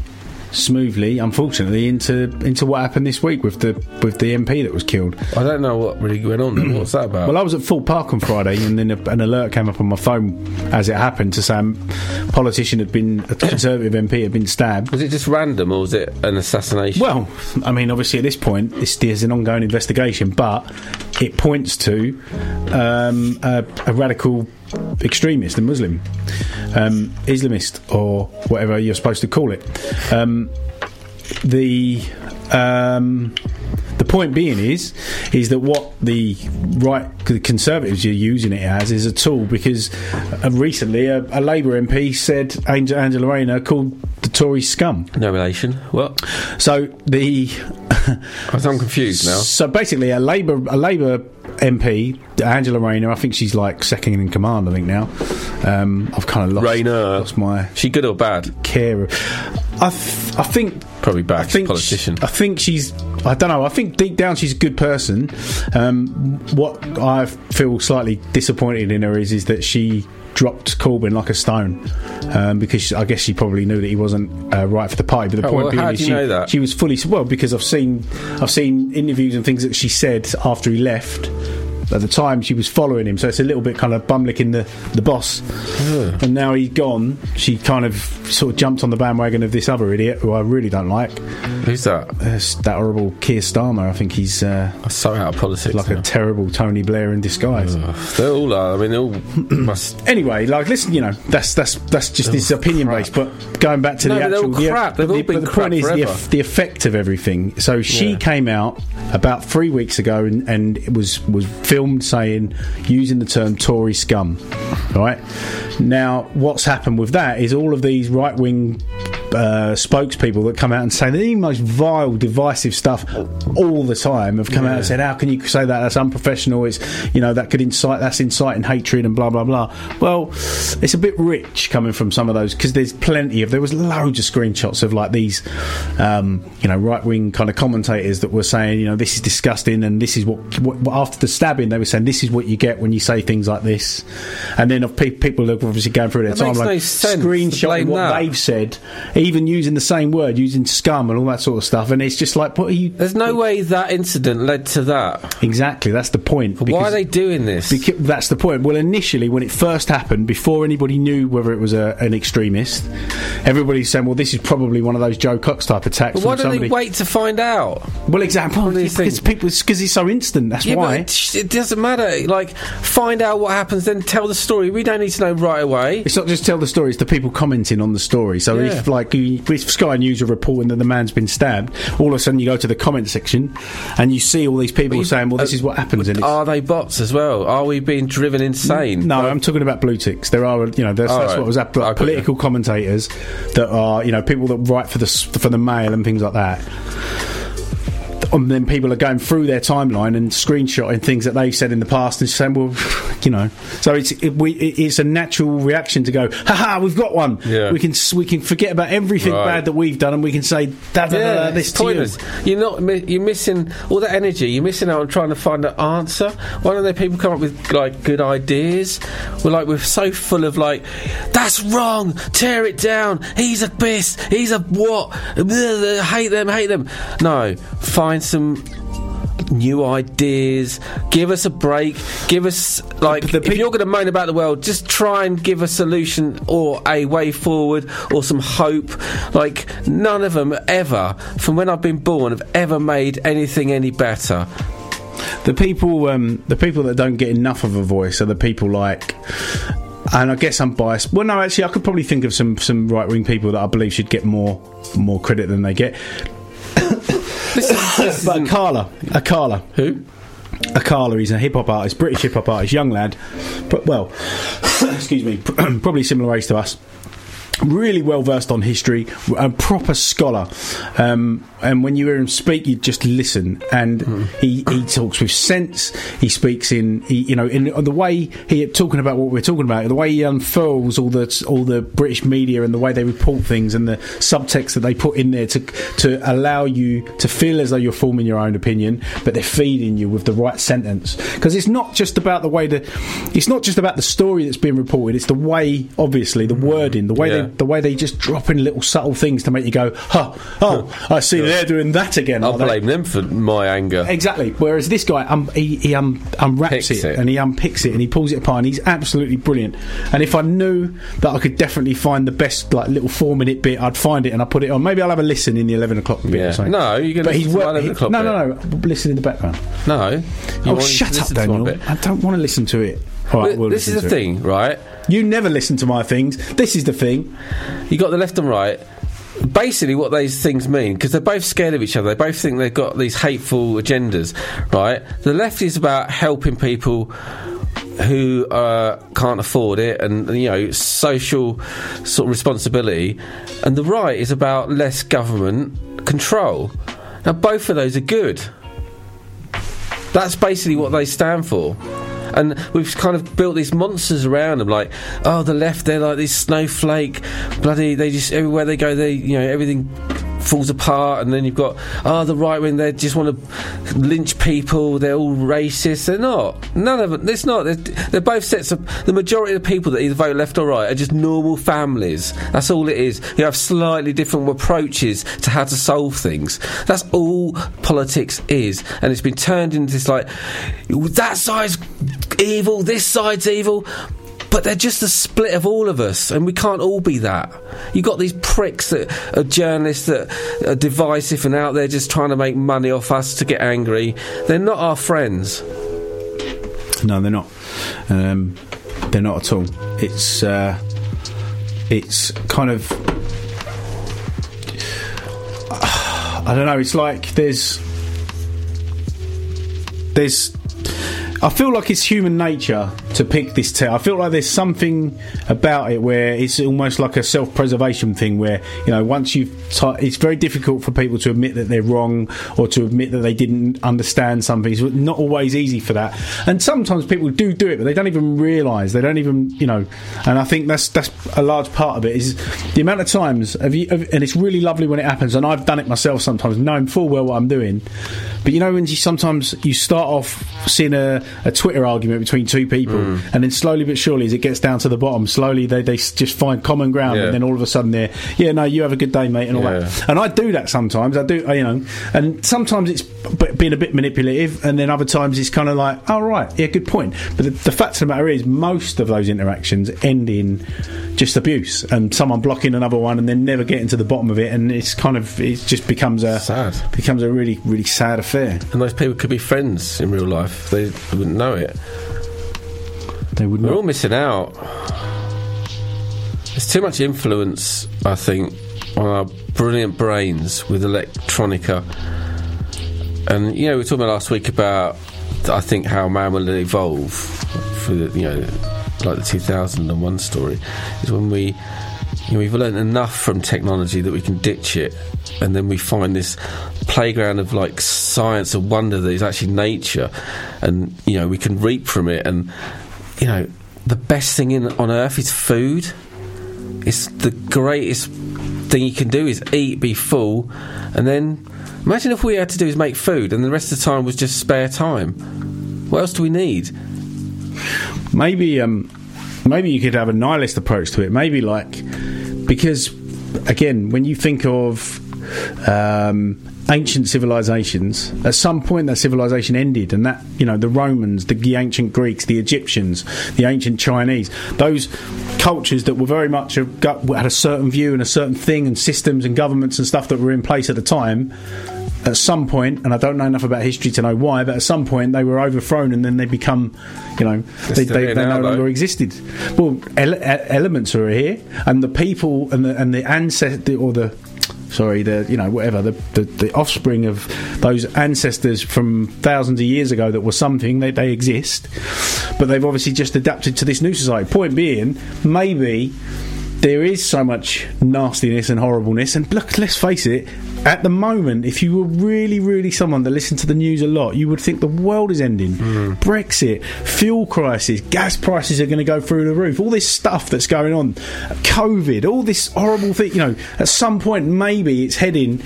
smoothly, unfortunately, into into what happened this week with the with the MP that was killed. I don't know what really went on. Then. What's that about? Well, I was at Full Park on Friday, and then a, an alert came up on my phone as it happened to say a politician had been a Conservative MP had been stabbed. was it just random or was it an assassination? Well, I mean, obviously at this point, it's, there's an ongoing investigation, but it points to um, a, a radical extremist, a Muslim, um, Islamist, or whatever you're supposed to call it. Um, the um, the point being is is that what the right the conservatives are using it as is a tool because uh, recently a, a Labour MP said Angela, Angela Rayner called the Tories scum. No relation. What? So the *laughs* I'm confused now. So basically, a Labour a Labour MP, Angela Rayner, I think she's like second in command. I think now. Um, I've kind of lost Rayner. lost my She good or bad? care. of- I th- I think Probably bad. I think politician. sh- I think she's. I don't know. I think deep down she's a good person. Um, what I feel slightly disappointed in her is is that she dropped Corbyn like a stone um, because I guess she probably knew that he wasn't uh, right for the party. But the Oh, point well, being how is do you she, know that? she was fully well because I've seen I've seen interviews and things that she said after he left. At the time, she was following him, so it's a little bit kind of bum licking the, the boss. And now he's gone, she kind of sort of jumped on the bandwagon of this other idiot who I really don't like. Who's that? That horrible Keir Starmer. I think he's uh, so out of politics. like a terrible Tony Blair in disguise. They all are. I mean, they all *clears throat* must. Anyway, like listen, you know, that's that's that's just his opinion base. But going back to No, the actual, the, crap. They've the- all but been the crap point is the, the effect of everything. So she Yeah. came out about three weeks ago and, and it was was filmed saying using the term Tory scum. Right now, what's happened with that is all of these right wing uh, spokespeople that come out and say the most vile, divisive stuff all the time have come out and said, "How can you say that? That's unprofessional. It's you know that could incite that's inciting hatred and blah blah blah." Well, it's a bit rich coming from some of those because there's plenty of there was loads of screenshots of like these, um, you know, right wing kind of commentators that were saying, you know, this is disgusting and this is what, what after the stabbing they were saying this is what you get when you say things like this, and then of pe- people are obviously going through their timeline, no screenshotting what that. they've said, even using the same word, using scum and all that sort of stuff, and it's just like, what are you? There's no way that incident led to that. Exactly, that's the point. Why are they doing this? Beca- that's the point. Well, initially, when it first happened, before anybody knew whether it was a, an extremist, everybody's saying, "Well, this is probably one of those Jo Cox type attacks." Why don't somebody. they wait to find out? Well, example, because people because it's so instant. That's yeah, why. It, it doesn't matter. Like, find out what happens, then tell the story. We don't need to know right away. It's not just tell the story; it's the people commenting on the story. So Yeah. if, like, you- if Sky News are reporting that the man's been stabbed, all of a sudden you go to the comment section and you see all these people saying, "Well, this is what uh, happens." And Are they bots as well? Are we being driven insane? No, I'm talking about blue ticks. There are, you know, that's, that's right. what was got Political commentators that are, you know, people that write for the for the Mail and things like that. And then people are going through their timeline and screenshotting things that they've said in the past and saying, "Well, *sighs* you know." So it's it, we, it's a natural reaction to go, "Ha ha, we've got one." Yeah. We can we can forget about everything Right. bad that we've done and we can say, "Da da da, this to you." pointless. You're not. You're missing all that energy. You're missing out on trying to find an answer. Why don't they people come up with like good ideas? We're like we're so full of like, that's wrong. Tear it down. He's a piss. He's a what? Blah, blah, hate them. Hate them. No. Find some. New ideas. Give us a break. Give us like the if you're going to moan about the world, just try and give a solution or a way forward or some hope. Like none of them ever, from when I've been born, have ever made anything any better. The people, um, the people that don't get enough of a voice are the people like. And I guess I'm biased. Well, no, actually, I could probably think of some some right wing people that I believe should get more more credit than they get. But Akala, Akala, who? Akala, he's a hip hop artist, British hip hop artist, young lad. But well, *coughs* excuse me, *clears throat* probably similar age to us. Really well versed on history, a proper scholar. Um, and when you hear him speak, you just listen. And he, he talks with sense. He speaks in, he, you know, in the way he talking about what we're talking about, the way he unfurls all the all the British media and the way they report things and the subtext that they put in there to to allow you to feel as though you're forming your own opinion, but they're feeding you with the right sentence. Because it's not just about the way the, it's not just about the story that's being reported. It's the way, obviously, the wording, the way Yeah. they the way they just drop in little subtle things to make you go, huh, oh, I see they're doing that again. I'll are they?" blame them for my anger. Exactly. Whereas this guy, um, he, he um, unwraps it, it. and he unpicks it and he pulls it apart, and he's absolutely brilliant. And if I knew that I could definitely find the best like little four minute bit, I'd find it and I put it on. Maybe I'll have a listen in the eleven o'clock bit. Yeah. Or something. No, you're gonna listen to 11 o'clock No, no, no. Listen in the background. No. You oh, shut up, to Daniel. I don't want to listen to it. All right, Well, we'll this is the thing, right? You never listen to my things. This is the thing. You got the left and right. Basically, what these things mean, because they're both scared of each other, they both think they've got these hateful agendas, right? The left is about helping people who uh, can't afford it and, you know, social sort of responsibility, and the right is about less government control. Now, both of those are good. That's basically what they stand for. And we've kind of built these monsters around them, like, oh, the left, they're like this snowflake, bloody, they just, everywhere they go, they, you know, everything falls apart. And then you've got, oh, the right wing, they just want to lynch people, they're all racist. They're not. None of them, it's not. They're, they're both sets of, the majority of the people that either vote left or right are just normal families. That's all it is. You have slightly different approaches to how to solve things. That's all politics is. And it's been turned into this like, that side's evil, this side's evil. But they're just a split of all of us, and we can't all be that. You've got these pricks that are journalists that are divisive and out there just trying to make money off us to get angry. They're not our friends. No, they're not. Um, they're not at all. It's uh, it's kind of *sighs* I don't know. It's like there's there's I feel like it's human nature to pick this test. I feel like there's something about it where it's almost like a self-preservation thing, where you know once you've, t- it's very difficult for people to admit that they're wrong or to admit that they didn't understand something. It's not always easy for that, and sometimes people do do it, but they don't even realise. They don't even, you know. And I think that's that's a large part of it is the amount of times have you, have- and it's really lovely when it happens. And I've done it myself sometimes, knowing full well what I'm doing. But you know when you sometimes you start off seeing a, a Twitter argument between two people, Mm. Mm. and then slowly but surely, as it gets down to the bottom, slowly they, they just find common ground, Yeah. and then all of a sudden they're yeah, no, you have a good day, mate, and all Yeah. that. And I do that sometimes. I do, you know, and sometimes it's being a bit manipulative, and then other times it's kind of like, oh right, yeah, good point. But the, the fact of the matter is, most of those interactions end in just abuse and someone blocking another one, and then never getting to the bottom of it, and it's kind of it just becomes a sad, becomes a really really sad affair. And those people could be friends in real life. They wouldn't know it. They would We're all missing out. There's too much influence, I think, on our brilliant brains with electronica. And you know, we were talking about last week about, I think, how man will evolve for the, you know, like the 2001 story, is when we, you know, we've learned enough from technology that we can ditch it, and then we find this playground of like science and wonder that is actually nature, and you know, we can reap from it, and you know, the best thing in on earth is food. It's the greatest thing you can do is eat, be full, and then imagine if we had to do is make food, and the rest of the time was just spare time. What else do we need? Maybe um, maybe you could have a nihilist approach to it. Maybe like because again, when you think of um, ancient civilizations, at some point that civilization ended, and that you know the Romans, the, the ancient Greeks, the Egyptians, the ancient Chinese, those cultures that were very much got, had a certain view and a certain thing and systems and governments and stuff that were in place at the time at some point, and I don't know enough about history to know why, but at some point they were overthrown and then they become, you know, they, they, they now, no though. longer existed. Well, ele- elements are here, and the people and the and the ancestor or the sorry the you know whatever the, the the offspring of those ancestors from thousands of years ago that were something they they exist, but they've obviously just adapted to this new society. Point being, maybe there is so much nastiness and horribleness. And look, let's face it, at the moment, if you were really, really someone that listened to the news a lot, you would think the world is ending. Hmm. Brexit, fuel crisis, gas prices are going to go through the roof. All this stuff that's going on, COVID, all this horrible thing. You know, at some point, maybe it's heading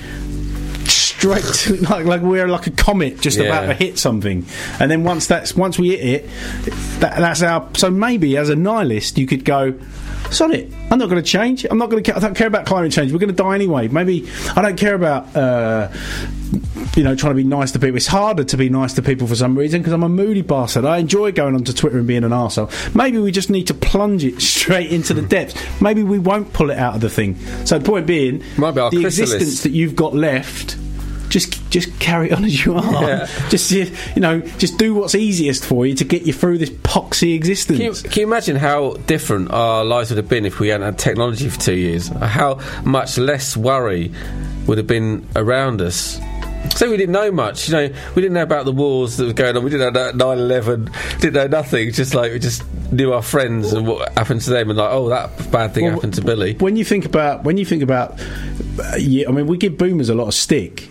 straight *laughs* to like like we're like a comet just Yeah. about to hit something and then once that's once we hit it that, that's our so maybe as a nihilist you could go sod it. I'm not going to change. I'm not going to I don't care about climate change. We're going to die anyway. Maybe I don't care about uh, you know trying to be nice to people. It's harder to be nice to people for some reason because I'm a moody bastard. I enjoy going onto Twitter and being an arsehole. Maybe we just need to plunge it straight into the depths. Maybe we won't pull it out of the thing. So the point being be the chrysalis. existence that you've got left just just carry on as you are. Yeah. Just you know, just do what's easiest for you to get you through this poxy existence. Can you, can you imagine how different our lives would have been if we hadn't had technology for two years? How much less worry would have been around us? So we didn't know much, you know. We didn't know about the wars that were going on. We didn't know 9/11. Didn't know nothing. Just like we just knew our friends and what happened to them, and like, oh, that bad thing Well, happened to Billy. when you think about when you think about, uh, yeah, I mean, we give boomers a lot of stick.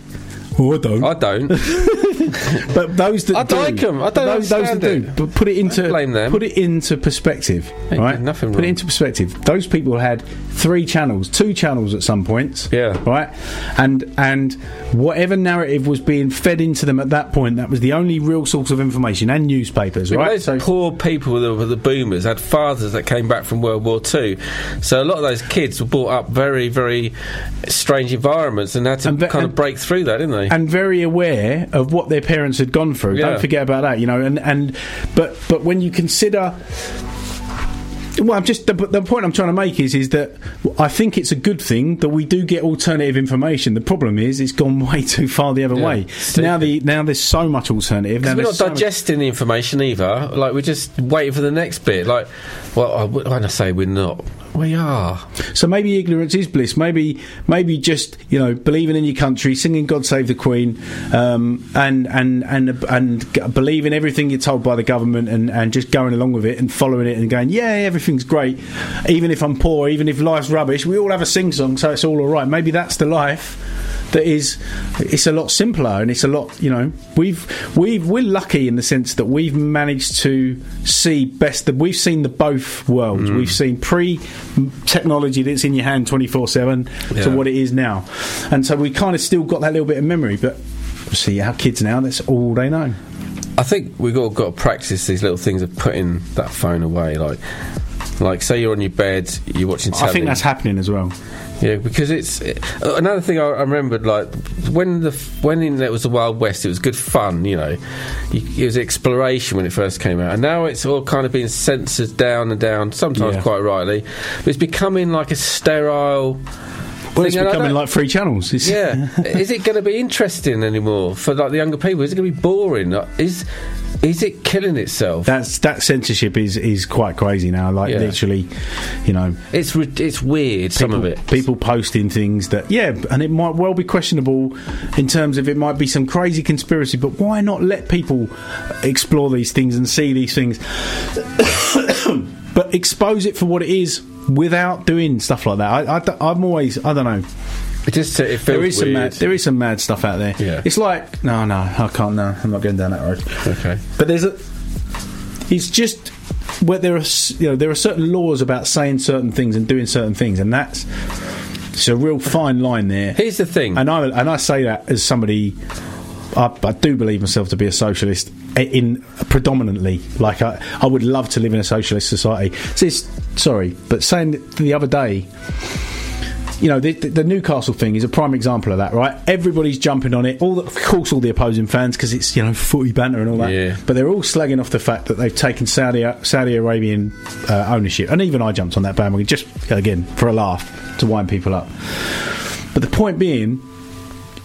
Oh, I don't. I don't. *laughs* but those that I do, like 'em. I don't those, those that understand do, but put it into blame them. put it into perspective, right? nothing put wrong. it into perspective. Those people had three channels, two channels at some points, Yeah. right? And and whatever narrative was being fed into them at that point, that was the only real source of information, and newspapers, I mean, right? Those poor people the, were the boomers had fathers that came back from World War Two, so a lot of those kids were brought up very, very strange environments and had to And kind of break through that, didn't they? And very aware of what their parents had gone through. Yeah. Don't forget about that, you know. And and but but when you consider. Well, I'm just the, but the point I'm trying to make is is that I think it's a good thing that we do get alternative information. The problem is it's gone *laughs* way too far the other Yeah. way. Stupid. Now the now there's so much alternative. Now we're not so much- digesting the information either. Like we're just waiting for the next bit. Like, well, I, when I say we're not, we are. So maybe ignorance is bliss. Maybe maybe just you know believing in your country, singing "God Save the Queen," um, and and and and believing everything you're told by the government, and, and just going along with it and following it and going, yeah, everything's great. Even if I'm poor, even if life's rubbish, we all have a sing song, so it's all all right. Maybe that's the life that is it's a lot simpler and it's a lot you know we've we've we're lucky in the sense that we've managed to see best that we've seen the both worlds mm. we've seen pre technology that's in your hand 24/7 Yeah. to what it is now and so we kind of still got that little bit of memory but see our kids now that's all they know I think we've all got to practice these little things of putting that phone away. Like, like say you're on your bed, you're watching. TV. I think that's happening as well Yeah, because it's another thing I, I remembered. Like when the when in, it was the Wild West, it was good fun. You know, it was exploration when it first came out, and now it's all kind of being censored down and down. Sometimes Yeah. quite rightly, but it's becoming like a sterile. Well it's thing, and I becoming like free channels It's- yeah, *laughs* is it going to be interesting anymore for like the younger people? Is it going to be boring? Like, Is is it killing itself? that's that censorship is is quite crazy now like Yeah. literally you know It's re- it's weird. some of it. People posting things that, yeah, and it might well be questionable in terms of it might be some crazy conspiracy, but why not let people explore these things and see these things? *coughs* but expose it for what it is without doing stuff like that. I, am always, I don't know. It just it feels There is some mad, there is some mad stuff out there. Yeah. It's like no, no, I can't. No, I'm not going down that road. Okay. But there's a. It's just where there are s- you know there are certain laws about saying certain things and doing certain things, and that's it's a real fine line there. Here's the thing, and I and I say that as somebody. I, I do believe myself to be a socialist in predominantly. Like I, I would love to live in a socialist society. So sorry, but saying the other day, you know, the, the, the Newcastle thing is a prime example of that, right? Everybody's jumping on it. All the, of course, all the opposing fans because it's you know footy banter and all that. Yeah. But they're all slagging off the fact that they've taken Saudi Saudi Arabian uh, ownership, and even I jumped on that bandwagon just again for a laugh to wind people up. But the point being,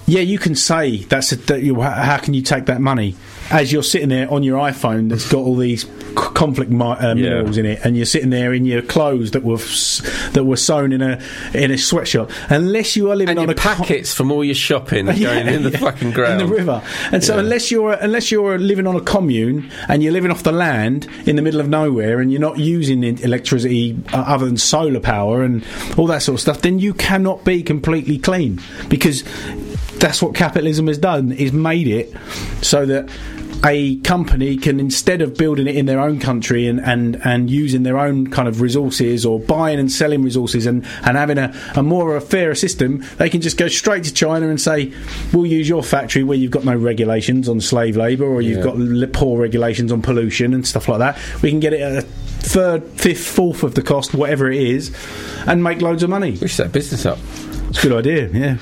yeah, you can say that's a, that you, how can you take that money as you're sitting there on your iPhone that's got all these conflict mi- uh, minerals in it, and you're sitting there in your clothes that were s- that were sewn in a in a sweatshop. Unless you are living and on your a co- packets from all your shopping *laughs* Yeah, going in the yeah. fucking ground in the river. And so Yeah. unless you're unless you're living on a commune and you're living off the land in the middle of nowhere and you're not using electricity uh, other than solar power and all that sort of stuff, then you cannot be completely clean because that's what capitalism has done is made it so that a company can instead of building it in their own country and, and, and using their own kind of resources or buying and selling resources and, and having a, a more a fairer system, they can just go straight to China and say, We'll use your factory where you've got no regulations on slave labour or you've Yeah. got poor regulations on pollution and stuff like that. We can get it at a third, fifth, fourth of the cost, whatever it is, and make loads of money. We should set a business up. It's a good idea, yeah.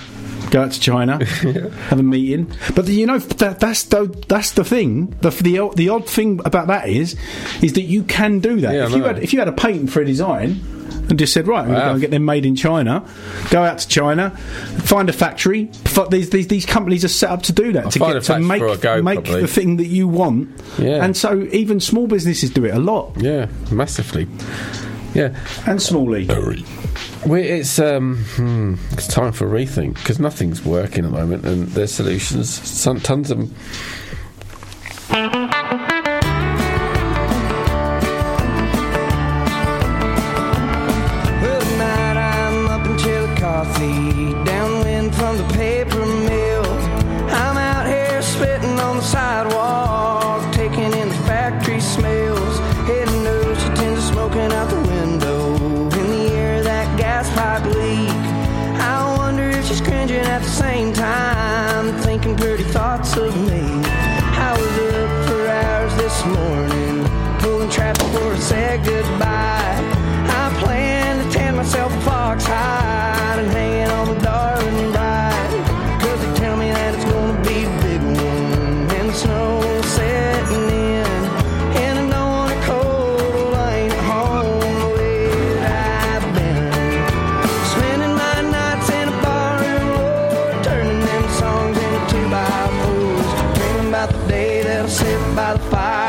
Go out to China, *laughs* have a meeting. But you know that, that's the that's the thing. The, the the odd thing about that is, is that you can do that. Yeah, I if you had if you had a patent for a design and just said right, I'm going to go and get them made in China, go out to China, find a factory. These these, these companies are set up to do that I'll to get to make go, make probably. the thing that you want. Yeah. And so even small businesses do it a lot. Yeah, massively. Yeah, and smally. It's um, hmm, it's time for rethink because nothing's working at the moment, and there's solutions. Some, tons of about the day that I'll sit by the fire,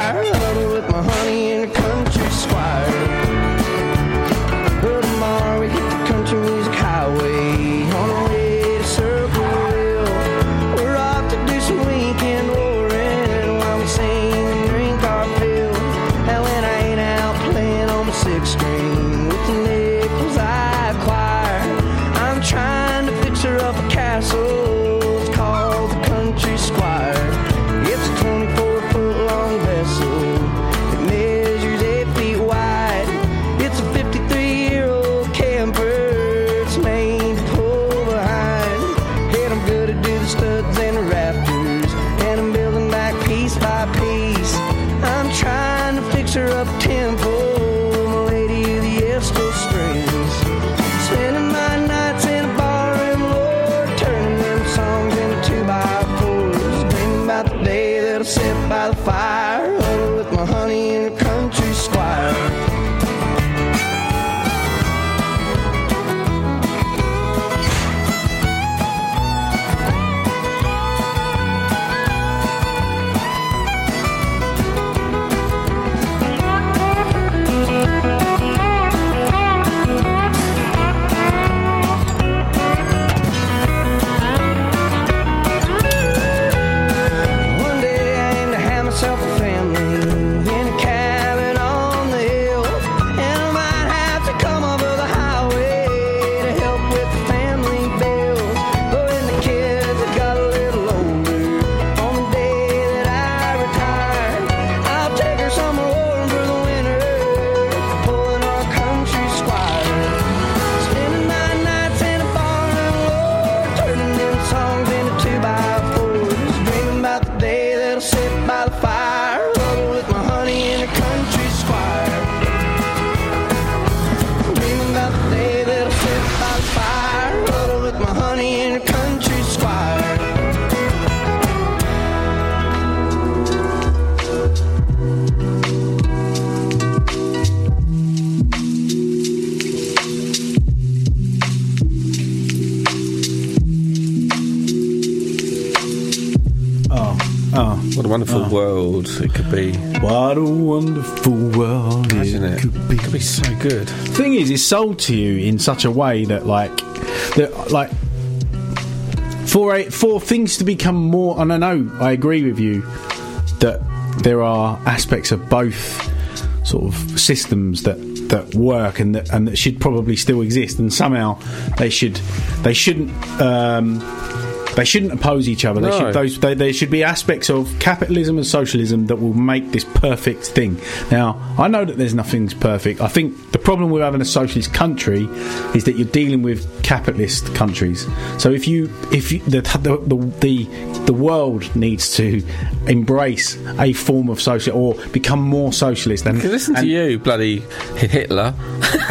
wonderful Oh. world it could be. What a wonderful world Imagine it it. could be. Could be so good. thing is, it's sold to you in such a way that, like, that like for a, for things to become more. And I know I agree with you that there are aspects of both sort of systems that that work and that and that should probably still exist, and somehow they should they shouldn't. Um, they shouldn't oppose each other. They No. should, those, they, there should be aspects of capitalism and socialism that will make this perfect thing. Now, I know that there's nothing's perfect. I think the problem with having a socialist country is that you're dealing with capitalist countries. So if you if you, the, the the the the world needs to embrace a form of social or become more socialist, and Listen to you, bloody Hitler. *laughs*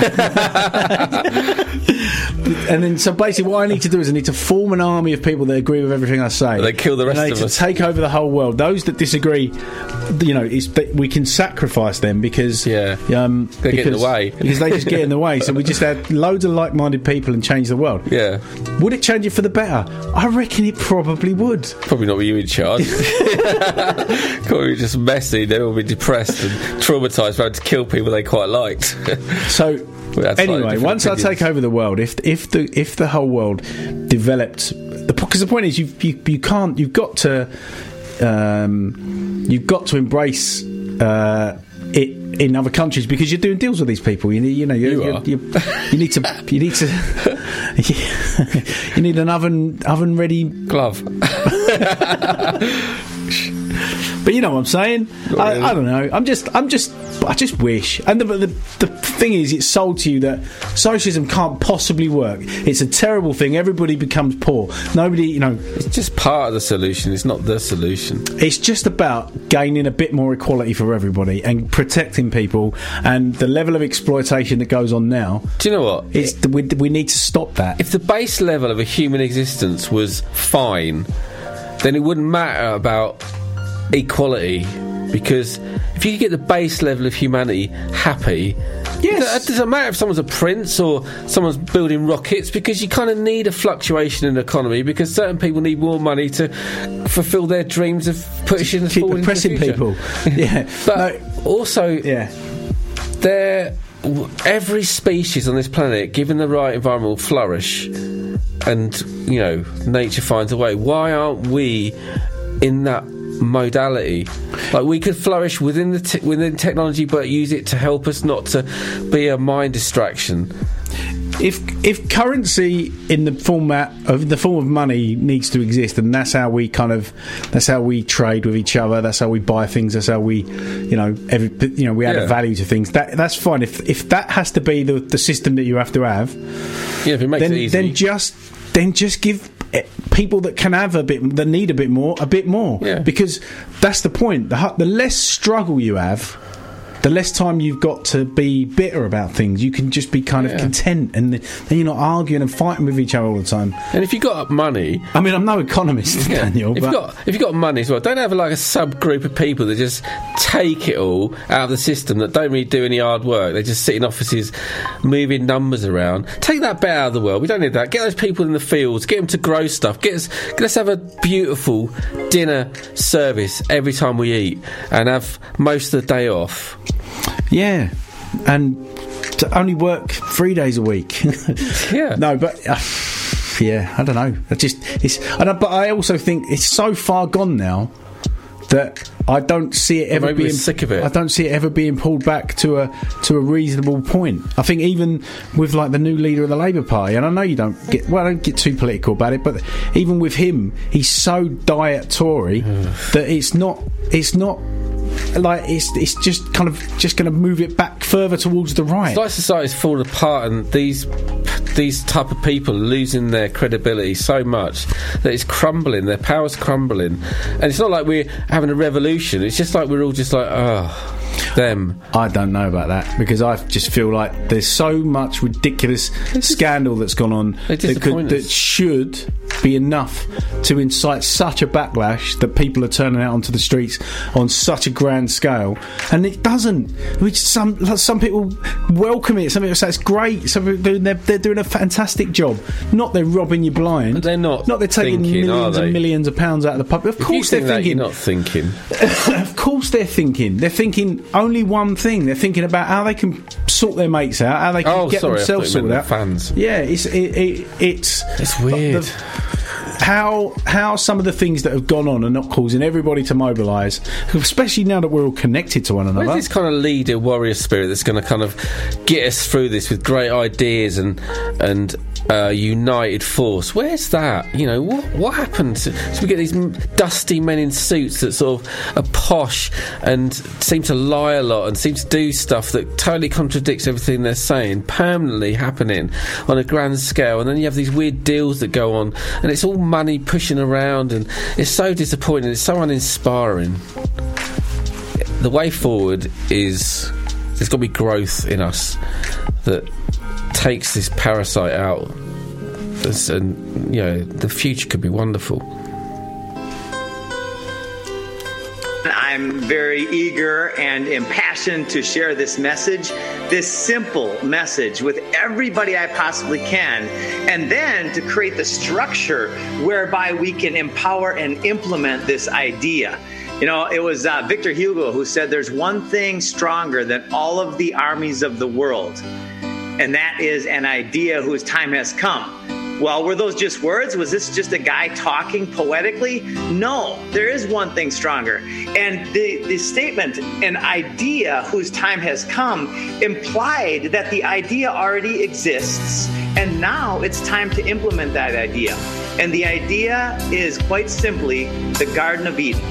and then so basically what I need to do is I need to form an army of people that agree with everything I say. They kill the rest and I need of to us. take over the whole world. Those that disagree, you know, is that we can sacrifice them because Yeah. um, They get in the because- way. *laughs* because they just get in the way. So we just add loads of like-minded people and change the world. Yeah. Would it change it for the better? I reckon it probably would. Probably not with you in charge. *laughs* Probably just messy. They'll all be depressed and traumatised, about to kill people they quite liked. So *laughs* anyway, once I take over the world, if if the if the whole world developed, because the point is you you you can't you've got to um, you've got to embrace uh, it in other countries because you're doing deals with these people. You need you know you You you, are. you, you need to you need to *laughs* you need an oven oven ready glove. But you know what I'm saying? I, I don't know. I'm just, I'm just, I just wish. And the, the the thing is, it's sold to you that socialism can't possibly work. It's a terrible thing. Everybody becomes poor. Nobody, you know. It's just part of the solution. It's not the solution. It's just about gaining a bit more equality for everybody and protecting people. And the level of exploitation that goes on now. Do you know what? It's we, we need to stop that. If the base level of a human existence was fine, then it wouldn't matter about equality. Because if you could get the base level of humanity happy, yes. it doesn't matter if someone's a prince or someone's building rockets, because you kind of need a fluctuation in the economy. Because certain people need more money to fulfil their dreams of pushing us Keep forward into the oppressing people. *laughs* Yeah. but also, yeah, there w- every species on this planet, given the right environment, will flourish, and you know, nature finds a way. Why aren't we in that modality? Like we could flourish within the te- within technology, but use it to help us not to be a mind distraction. if if currency in the format of the form of money needs to exist, and that's how we kind of that's how we trade with each other. That's how we buy things. That's how we, you know, every you know we add Yeah. a value to things. That that's fine. If if that has to be the the system that you have to have, Yeah, if it makes then it easy. then just then just give. eh, People that can have a bit, that need a bit more, a bit more, Yeah. because that's the point. The, the less struggle you have, the less time you've got to be bitter about things. You can just be kind of content, and then you're not arguing and fighting with each other all the time. And if you got money, I mean, I'm no economist, Yeah. Daniel, If but you got if you got money as well, don't have like a subgroup of people that just take it all out of the system that don't really do any hard work. They just sit in offices, moving numbers around. Take that bit out of the world. We don't need that. Get those people in the fields. Get them to grow stuff. Get us. Let's have a beautiful dinner service every time we eat, and have most of the day off. Yeah, and to only work three days a week. *laughs* yeah, no, but uh, yeah, I don't know. I just it's, I but I also think it's so far gone now that I don't see it ever being sick of it. I don't see it ever being pulled back to a to a reasonable point. I think even with like the new leader of the Labour Party, and I know you don't get well, I don't get too political about it, but even with him, he's so diet Tory *sighs* that it's not it's not like it's it's just kind of just going to move it back further towards the right. It's like society's falling apart, and these these type of people are losing their credibility so much that it's crumbling. Their power's crumbling, and it's not like we're having a revolution. It's just like we're all just like, oh, them. I don't know about that because I just feel like there's so much ridiculous scandal that's gone on that, disappoint that should be enough to incite such a backlash that people are turning out onto the streets on such a grand scale, and it doesn't. Which some some people welcome it. Some people say it's great. Some people do- they're, they're doing a fantastic job. Not they're robbing you blind. But they're not. Not they're taking thinking, millions they? and millions of pounds out of the public. Of If course they're that, thinking. not thinking. *laughs* of course they're thinking. They're thinking only one thing. They're thinking about how they can sort their mates out, how they can Oh, get sorry, themselves sorted out. fans. Yeah, it's it, it, it's It's weird. How how some of the things that have gone on are not causing everybody to mobilise, especially now that we're all connected to one another. Where's this kind of leader warrior spirit that's going to kind of get us through this with great ideas and and uh, united force? Where's that? You know what what happens? So we get these dusty men in suits that sort of are posh and seem to lie a lot and seem to do stuff that totally contradicts everything they're saying, permanently happening on a grand scale. And then you have these weird deals that go on, and it's all money pushing around, and it's so disappointing. It's so uninspiring the way forward is there's got to be growth in us that takes this parasite out and you know the future could be wonderful I'm very eager and impassioned to share this message, this simple message, with everybody I possibly can, and then to create the structure whereby we can empower and implement this idea. You know, it was uh, Victor Hugo who said there's one thing stronger than all of the armies of the world, and that is an idea whose time has come. Well, were those just words? Was this just a guy talking poetically? No, there is one thing stronger. And the, the statement, an idea whose time has come, implied that the idea already exists, and now it's time to implement that idea. And the idea is quite simply the Garden of Eden.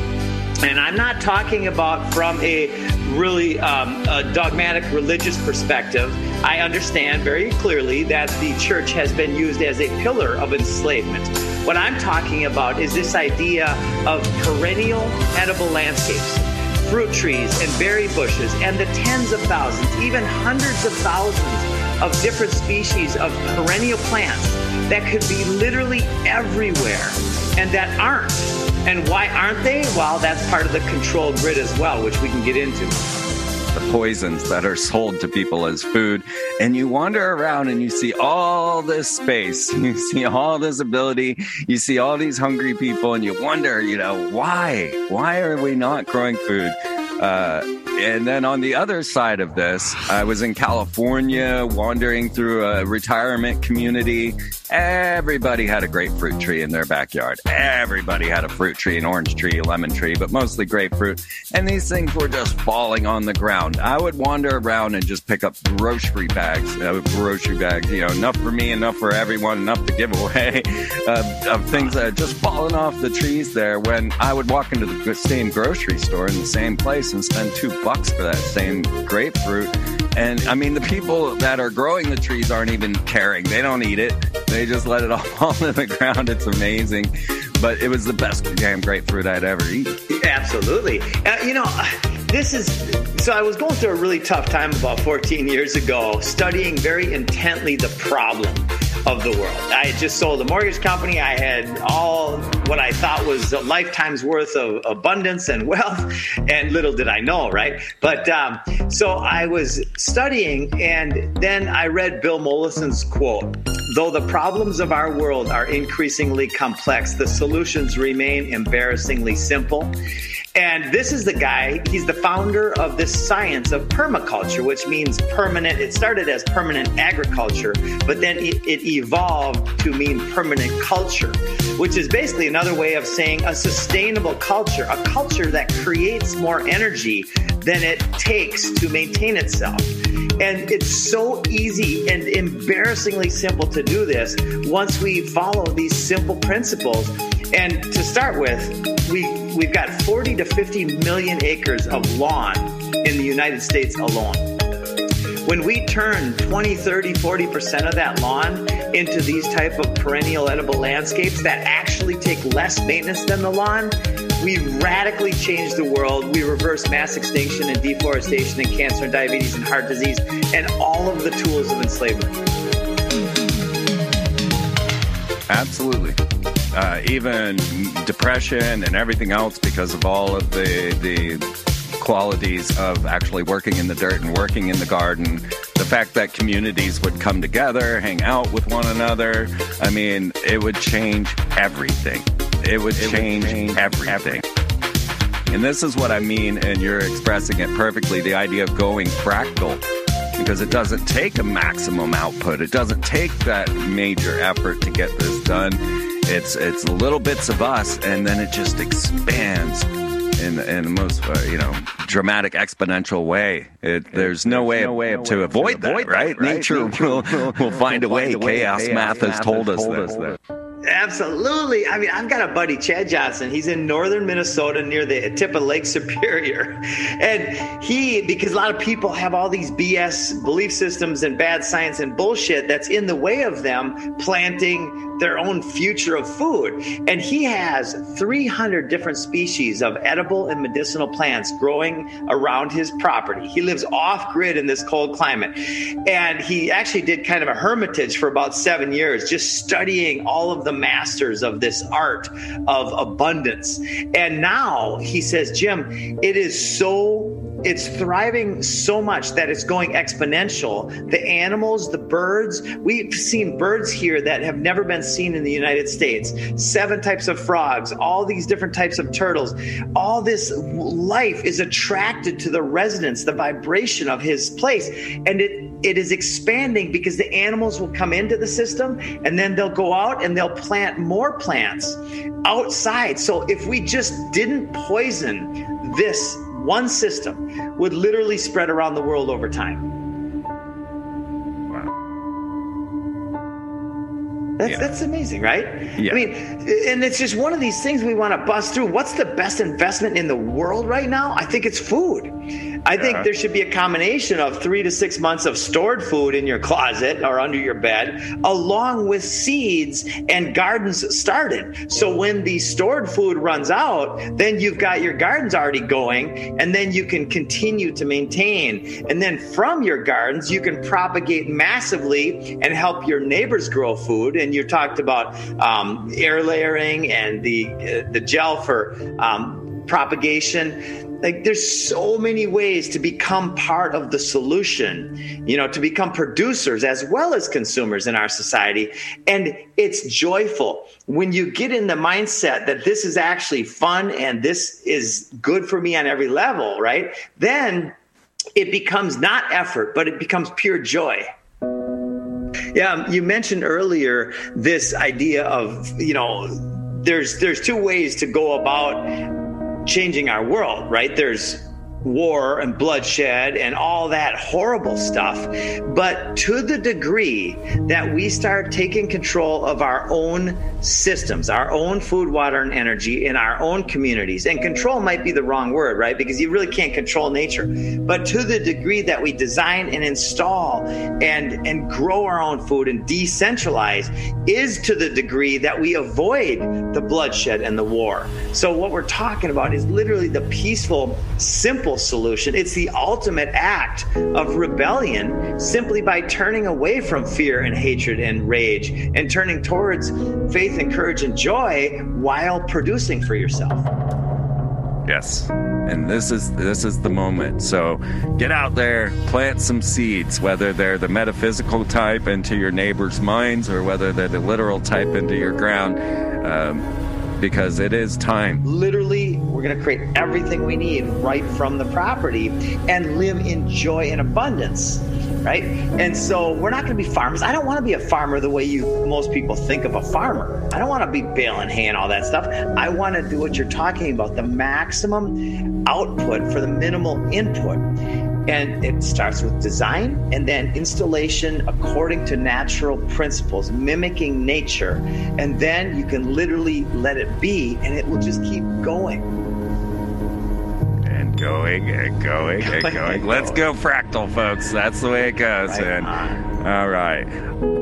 And I'm not talking about from a really um, a dogmatic religious perspective. I understand very clearly that the church has been used as a pillar of enslavement. What I'm talking about is this idea of perennial edible landscapes, fruit trees and berry bushes, and the tens of thousands, even hundreds of thousands of different species of perennial plants that could be literally everywhere and that aren't. And why aren't they? Well, that's part of the control grid as well, which we can get into. the poisons that are sold to people as food. And you wander around and you see all this space, *laughs* you see all this ability, you see all these hungry people, and you wonder, you know, why? Why are we not growing food? Uh, and then on the other side of this, I was in California wandering through a retirement community. Everybody had a grapefruit tree in their backyard. Everybody had a fruit tree, an orange tree, a lemon tree, but mostly grapefruit. And these things were just falling on the ground. I would wander around and just pick up grocery bags, uh, grocery bags, you know, enough for me, enough for everyone, enough to give *laughs* away, uh, of things that had just fallen off the trees there when I would walk into the same grocery store in the same place and spend two bucks for that same grapefruit. And I mean, the people that are growing the trees aren't even caring. They don't eat it. They just let it all *laughs* fall to the ground. It's amazing. But it was the best damn grapefruit I'd ever eaten. Absolutely. Uh, you know, this is so I was going through a really tough time about 14 years ago, studying very intently the problem of the world. I had just sold a mortgage company. I had all what I thought was a lifetime's worth of abundance and *laughs* wealth, and little did I know, right? But um, so I was studying, and then I read Bill Mollison's quote Though the problems of our world are increasingly complex, the solutions remain embarrassingly simple. And this is the guy, he's the founder of this science of permaculture, which means permanent. It started as permanent agriculture, but then it, it evolved to mean permanent culture, which is basically another way of saying a sustainable culture, a culture that creates more energy than it takes to maintain itself. And it's so easy and embarrassingly simple to do this once we follow these simple principles. And to start with, we, we've got 40 to 50 million acres of lawn in the United States alone. When we turn 20, 30, 40% of that lawn into these type of perennial edible landscapes that actually take less maintenance than the lawn, we radically change the world. We reverse mass extinction and deforestation and cancer and diabetes and heart disease and all of the tools of enslavement. Absolutely. uh, even depression and everything else because of all of the the qualities of actually working in the dirt and working in the garden. The fact that communities would come together, hang out with one another. I mean, it would change everything. It would change, everything. And this is what I mean, and you're expressing it perfectly the idea of going fractal. Because it doesn't take a maximum output. It doesn't take that major effort to get this done. It's it's little bits of us, and then it just expands in in the most uh, you know dramatic exponential way. It, there's no way, to avoid that, right? Nature *laughs* will will find a way. Chaos math has told us that. Absolutely. I mean, I've got a buddy, Chad Johnson. He's in northern Minnesota near the tip of Lake Superior. *laughs* And he, because a lot of people have all these BS belief systems and bad science and bullshit that's in the way of them planting their own future of food. And he has 300 different species of edible and medicinal plants growing around his property. He lives off grid in this cold climate. And he actually did kind of a hermitage for about seven years, just studying all of the masters of this art of abundance. And now he says, Jim, it is so it's thriving so much that it's going exponential. The animals, the birds, we've seen birds here that have never been seen in the United States. Seven types of frogs, all these different types of turtles. All this life is attracted to the resonance, the vibration of his place. And it it is expanding because the animals will come into the system and then they'll go out and they'll plant more plants outside. So if we just didn't poison this one system would literally spread around the world over time. Wow. That's, Yeah. that's amazing, right? Yeah. I mean, and it's just one of these things we want to bust through. What's the best investment in the world right now? I think it's food. I think there should be a combination of three to six months of stored food in your closet or under your bed, along with seeds and gardens started. So when the stored food runs out, then you've got your gardens already going, and then you can continue to maintain. And then from your gardens, you can propagate massively and help your neighbors grow food. And you talked about um, air layering and the uh, the gel for um, propagation like there's so many ways to become part of the solution you know to become producers as well as consumers in our society. And it's joyful when you get in the mindset that this is actually fun and this is good for me on every level right? Then it becomes not effort but it becomes pure joy. Yeah, um, you mentioned earlier this idea of, you know, there's there's two ways to go about changing our world, right? There's war and bloodshed and all that horrible stuff. But to the degree that we start taking control of our own systems, our own food, water, and energy in our own communities, and control might be the wrong word, right? Because you really can't control nature. But to the degree that we design and install and, and grow our own food and decentralize is to the degree that we avoid the bloodshed and the war. So, what we're talking about is literally the peaceful, simple solution. It's the ultimate act of rebellion simply by turning away from fear and hatred and rage and turning towards faith and courage and joy while producing for yourself. Yes. And this is this is the moment. So get out there, plant some seeds, whether they're the metaphysical type into your neighbor's minds or whether they're the literal type into your ground, um, because it is time. Literally, we're going to create everything we need right from the property and live in joy and abundance. Right. And so we're not going to be farmers. I don't want to be a farmer the way you most people think of a farmer. I don't want to be baling hay and all that stuff. I want to do what you're talking about the maximum output for the minimal input. And it starts with design and then installation according to natural principles, mimicking nature. And then you can literally let it be and it will just keep going. And going and going and Going Let's go fractal, folks. That's the way it goes. Right and all right.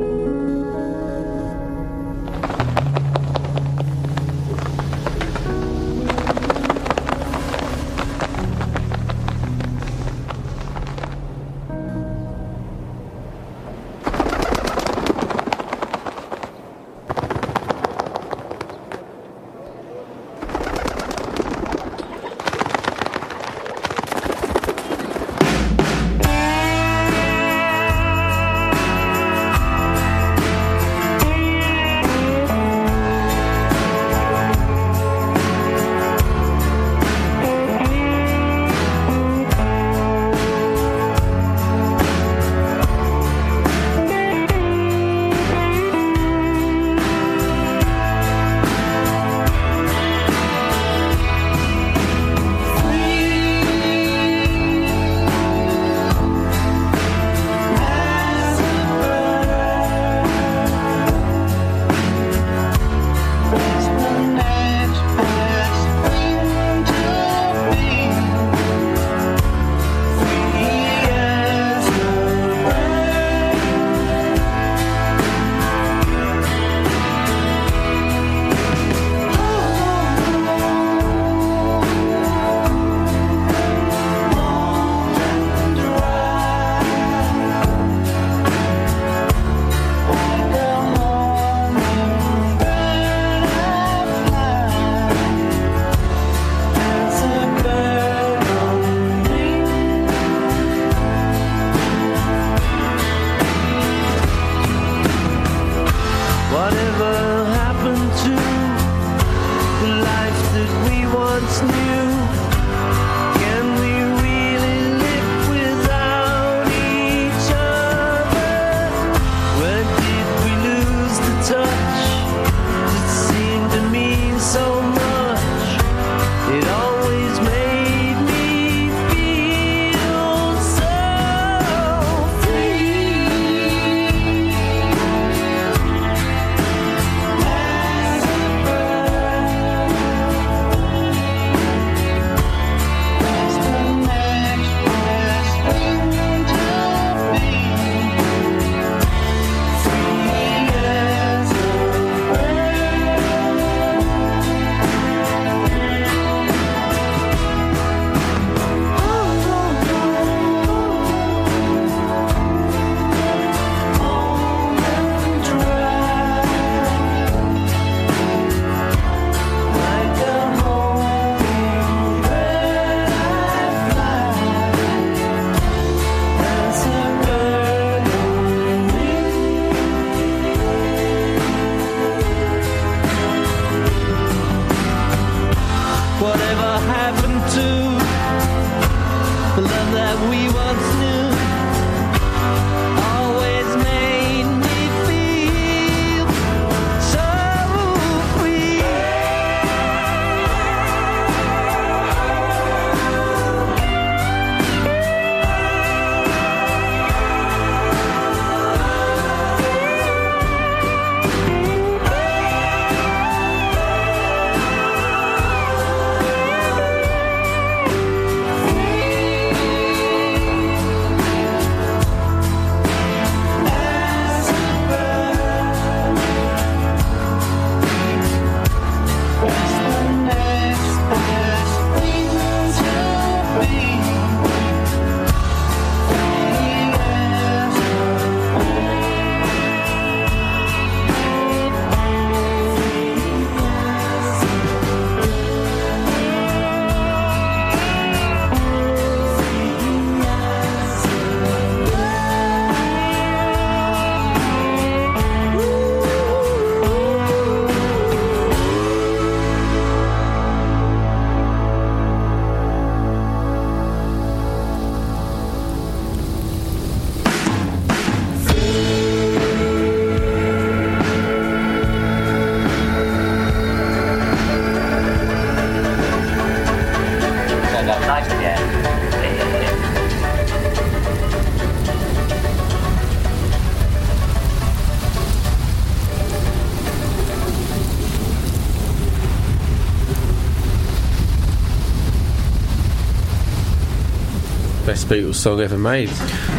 Beatles song ever made.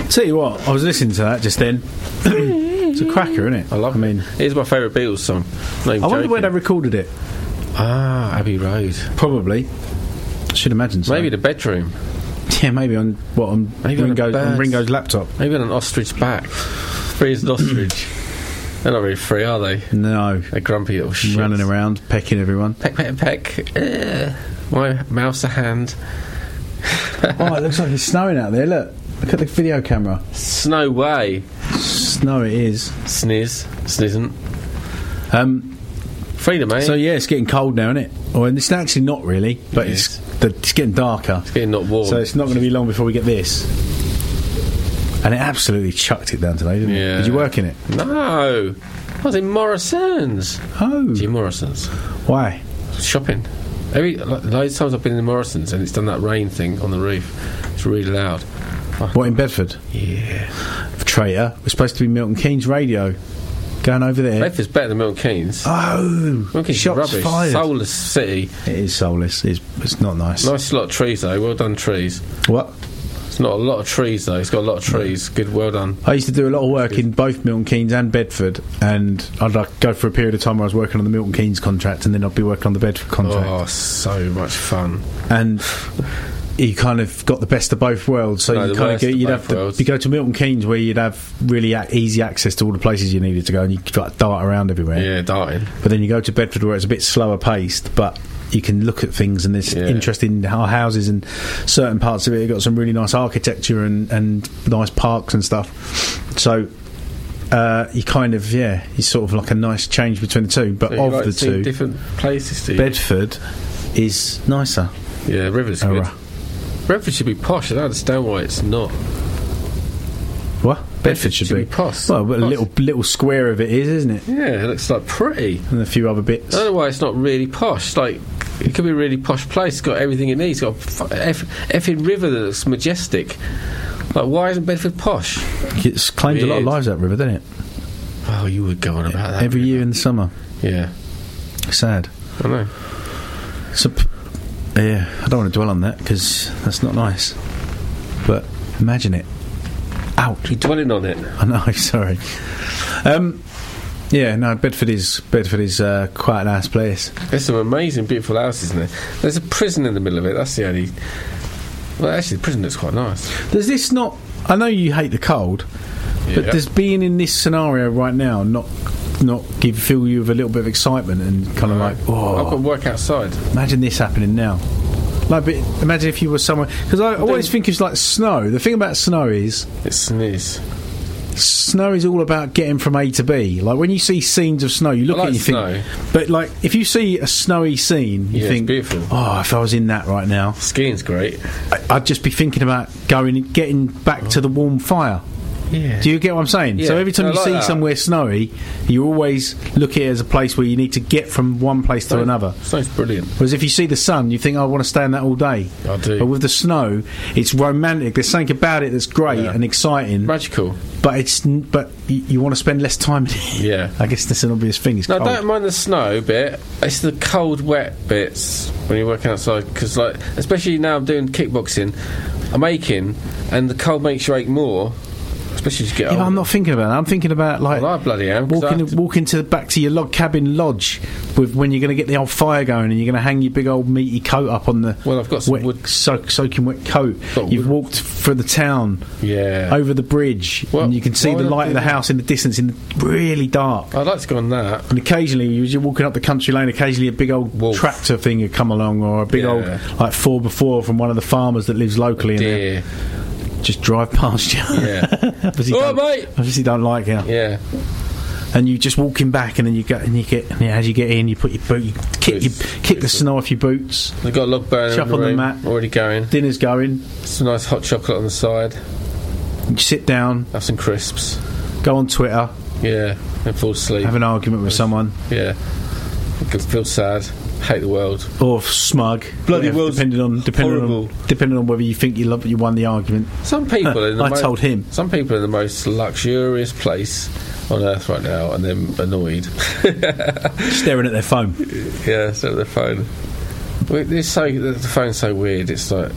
Tell you what, I was listening to that just then. *coughs* it's a cracker, isn't it? I love. It. I mean, it's my favourite Beatles song. I wonder where they recorded it. Ah, Abbey Road. Probably. I should imagine so. Maybe the bedroom. Yeah, maybe on what on Maybe on Ringo's, on bird. Ringo's laptop. Maybe on an ostrich back. Free as an ostrich. *coughs* They're not really free, are they? No, They're grumpy little shit. running around, pecking everyone. Peck, peck, peck. Uh, my mouse a hand. Oh, it looks like it's snowing out there. Look, look at the video camera. Snow way. Snow it is. Sniz. Snizzent. Um, Freedom, eh? so yeah, it's getting cold now, isn't it? Or and it's actually not really, but it's the, it's getting darker. It's getting not warm. So it's not going to be long before we get this. And it absolutely chucked it down today, didn't it? Yeah. Did you work in it? no. I was in Morrison's. Oh. Jim Morrison's. Why? Shopping. Every loads of times I've been in the Morrison's and it's done that rain thing on the roof. It's really loud. What in Bedford? Yeah. Traitor. We're supposed to be Milton Keynes radio. Going over there. Bedford's better than Milton Keynes. Oh, Milton Keynes shots rubbish. fired. Soulless city. It is soulless. It's, it's not nice. Nice lot of trees though. Well done trees. What? It's not a lot of trees though. It's got a lot of trees. Good. Well done. I used to do a lot of work in both Milton Keynes and Bedford, and I'd like go for a period of time where I was working on the Milton Keynes contract, and then I'd be working on the Bedford contract. Oh, so much fun. and you kind of got the best of both worlds. So No, you kind of get, you'd have to you go to Milton Keynes where you'd have really a- easy access to all the places you needed to go, and you could like, dart around everywhere. Yeah, darting. But then you go to Bedford where it's a bit slower paced, but you can look at things and there's Yeah. interesting ho- houses and certain parts of it have got some really nice architecture and, and nice parks and stuff. So uh, you kind of yeah, it's sort of like a nice change between the two. But So of like the two, different places. Bedford is nicer. Yeah, River's Oh, good. Bedford should be posh. I don't understand why it's not. What Bedford should, should be? be posh. Well, but a little little square of it is, isn't it? Yeah, it looks like pretty. And a few other bits. I don't know why it's not really posh. Like it could be a really posh place. It's got everything it needs. It's got effing river that's majestic. Like why isn't Bedford posh? It's claims a lot of Weird. lives that river, doesn't it? Oh, you would go on about that Every year in the summer. Yeah, Sad. I know. So, p- yeah, I don't want to dwell on that because that's not nice. But imagine it. Ouch. You're dwelling on it. I know. *laughs* Sorry. Um, yeah, no. Bedford is Bedford is uh, quite a nice place. There's some amazing, beautiful houses in there. There's a prison in the middle of it. That's the only. Well, actually, the prison looks quite nice. Does this not? I know you hate the cold, but Yeah. does being in this scenario right now not not give fill you with a little bit of excitement and kind of like, oh, I've got to work outside. imagine this happening now. Like, but imagine if you were somewhere because I always think it's like snow. The thing about snow is It sneeze. Snow is all about getting from A to B. Like when you see scenes of snow, you look I at it like and you think. But like if you see a snowy scene, you Yeah, it's think, beautiful. oh, if I was in that right now, Skiing's great. I- I'd just be thinking about going getting back to the warm fire. Yeah. Do you get what I'm saying? so every time I you like see that. somewhere snowy, you always look at it as a place where you need to get from one place to Snow- another. Snow's brilliant. Whereas if you see the sun, you think, oh, I want to stay in that all day. I do. But with the snow, it's romantic. There's something about it that's great Yeah. and exciting. Magical. But it's but you, you want to spend less time. Yeah. *laughs* I guess that's an obvious thing. It's No, I cold. don't mind the snow bit. It's the cold, wet bits when you're working outside. Because, like, especially now I'm doing kickboxing, I'm aching, and the cold makes you ache more. Especially as you get Yeah, I'm not thinking about that. I'm thinking about like Well, I bloody am. walking to- walking to the back to your log cabin lodge with when you're going to get the old fire going and you're going to hang your big old meaty coat up on the Well, I've got some wet, wood- soak, soaking wet coat. You've wood- walked through the town yeah. over the bridge Well, and you can see the light of the house in the distance in the really dark. I'd like to go on that. And occasionally, as you're walking up the country lane, occasionally a big old Wolf. tractor thing would come along, or a big Yeah. old like four before from one of the farmers that lives locally, they Dear. Just drive *laughs* past you. Yeah. *laughs* obviously, All right, don't, mate. obviously don't like you. Yeah. And you just walking back, and then you go and you get yeah, as you get in, you put your boot, you kick, you kick the snow off your boots. They've got a log in the on the room, mat. already going. Dinner's going. Some nice hot chocolate on the side. You sit down, Have some crisps. go on Twitter, Yeah. And fall asleep. have an argument with someone, yeah. I feel sad. Hate the world. or smug. Bloody whatever, world's depending on depending horrible. on depending on whether you think you love you won the argument. Some uh, people in the I mo- told him. Some people are in the most luxurious place on earth right now, and they're annoyed. *laughs* staring at their phone. yeah, staring at their phone. It's so the phone's so weird. It's like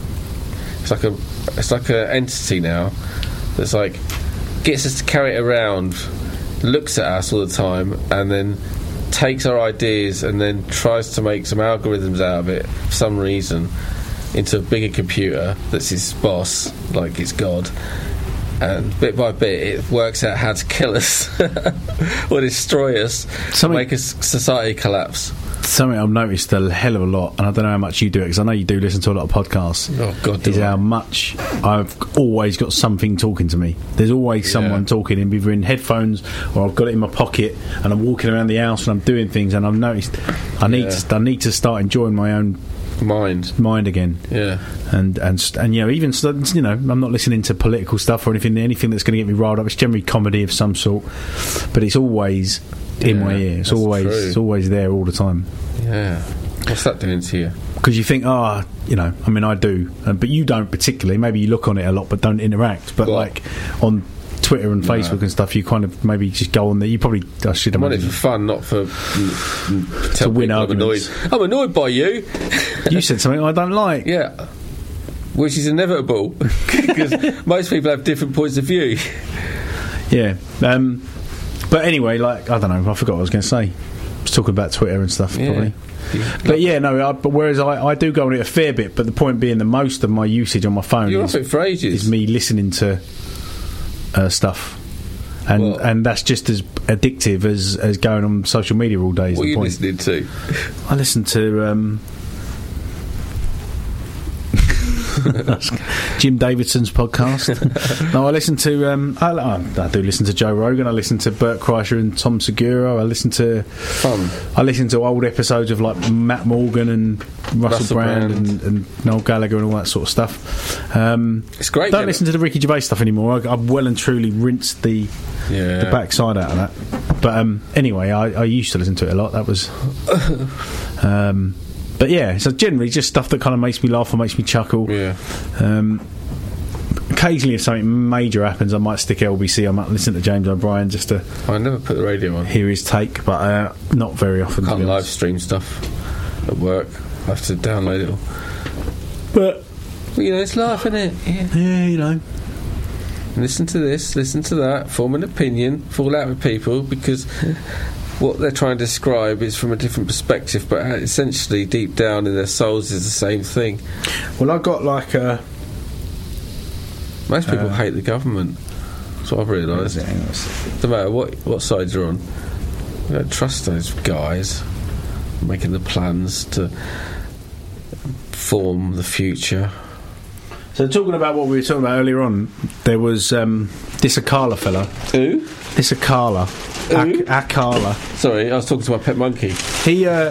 It's like a it's like an entity now that's like gets us to carry it around, looks at us all the time, and then takes our ideas and then tries to make some algorithms out of it for some reason into a bigger computer that's his boss, like it's God. And bit by bit, it works out how to kill us *laughs* or destroy us, make us society collapse. Something I've noticed a hell of a lot, and I don't know how much you do it because I know you do listen to a lot of podcasts. Oh God, is I? how much I've always got something talking to me. There's always someone talking in either in headphones or I've got it in my pocket, and I'm walking around the house and I'm doing things, and I've noticed I need Yeah. to I need to start enjoying my own mind mind again. Yeah. and and and you know even you know I'm not listening to political stuff or anything anything that's going to get me riled up. It's generally comedy of some sort, but it's always in my ear. It's always true. it's always there all the time. Yeah. What's that doing to you? Because you think, oh, you know, I mean, I do, uh, but you don't particularly. Maybe you look on it a lot, but don't interact. But like on Twitter and No. Facebook and stuff, you kind of maybe just go on there. You probably, I should it for fun, not for mm, win people I'm annoyed. I'm annoyed by you. you said something I don't like. Yeah. Which is inevitable *laughs* because *laughs* most people have different points of view. Yeah. Um, but anyway, like I don't know. I forgot what I was going to say. I was talking about Twitter and stuff. Yeah. Probably. But yeah, no. I, but whereas I, I do go on it a fair bit, but the point being, the most of my usage on my phone You're is, off it for ages. is me listening to uh, stuff, and and that's just as addictive as, as going on social media all day. What are you point. listening to? I listen to um, Jim Davidson's podcast. no, I listen to. Um, I, I do listen to Joe Rogan. I listen to Bert Kreischer and Tom Segura. I listen to. Fun. I listen to old episodes of like Matt Morgan and Russell, Russell Brand, Brand. And, and Noel Gallagher and all that sort of stuff. Um, it's great. Don't listen to the Ricky Gervais stuff anymore. I, I've well and truly rinsed the Yeah. the backside out of that. But um, anyway, I, I used to listen to it a lot. That was. *laughs* But yeah, so generally just stuff that kind of makes me laugh or makes me chuckle. Yeah. Um, occasionally, if something major happens, I might stick LBC. I might listen to James O'Brien just to I never put the radio on. hear his take, but uh, not very often. to Can't live stream stuff at work. I have to download it all. But you know, it's life, isn't it? Yeah. Yeah, you know. Listen to this, listen to that, form an opinion, fall out with people because what they're trying to describe is from a different perspective, but essentially deep down in their souls is the same thing. Well, I got like a. Most people Uh, hate the government. That's what I've realised. No matter what what side you're on, you don't trust those guys making the plans to form the future. So talking about what we were talking about earlier on, there was um, this Akala fella. Who? This Akala. Who? Ak- Akala. Sorry, I was talking to my pet monkey. He uh,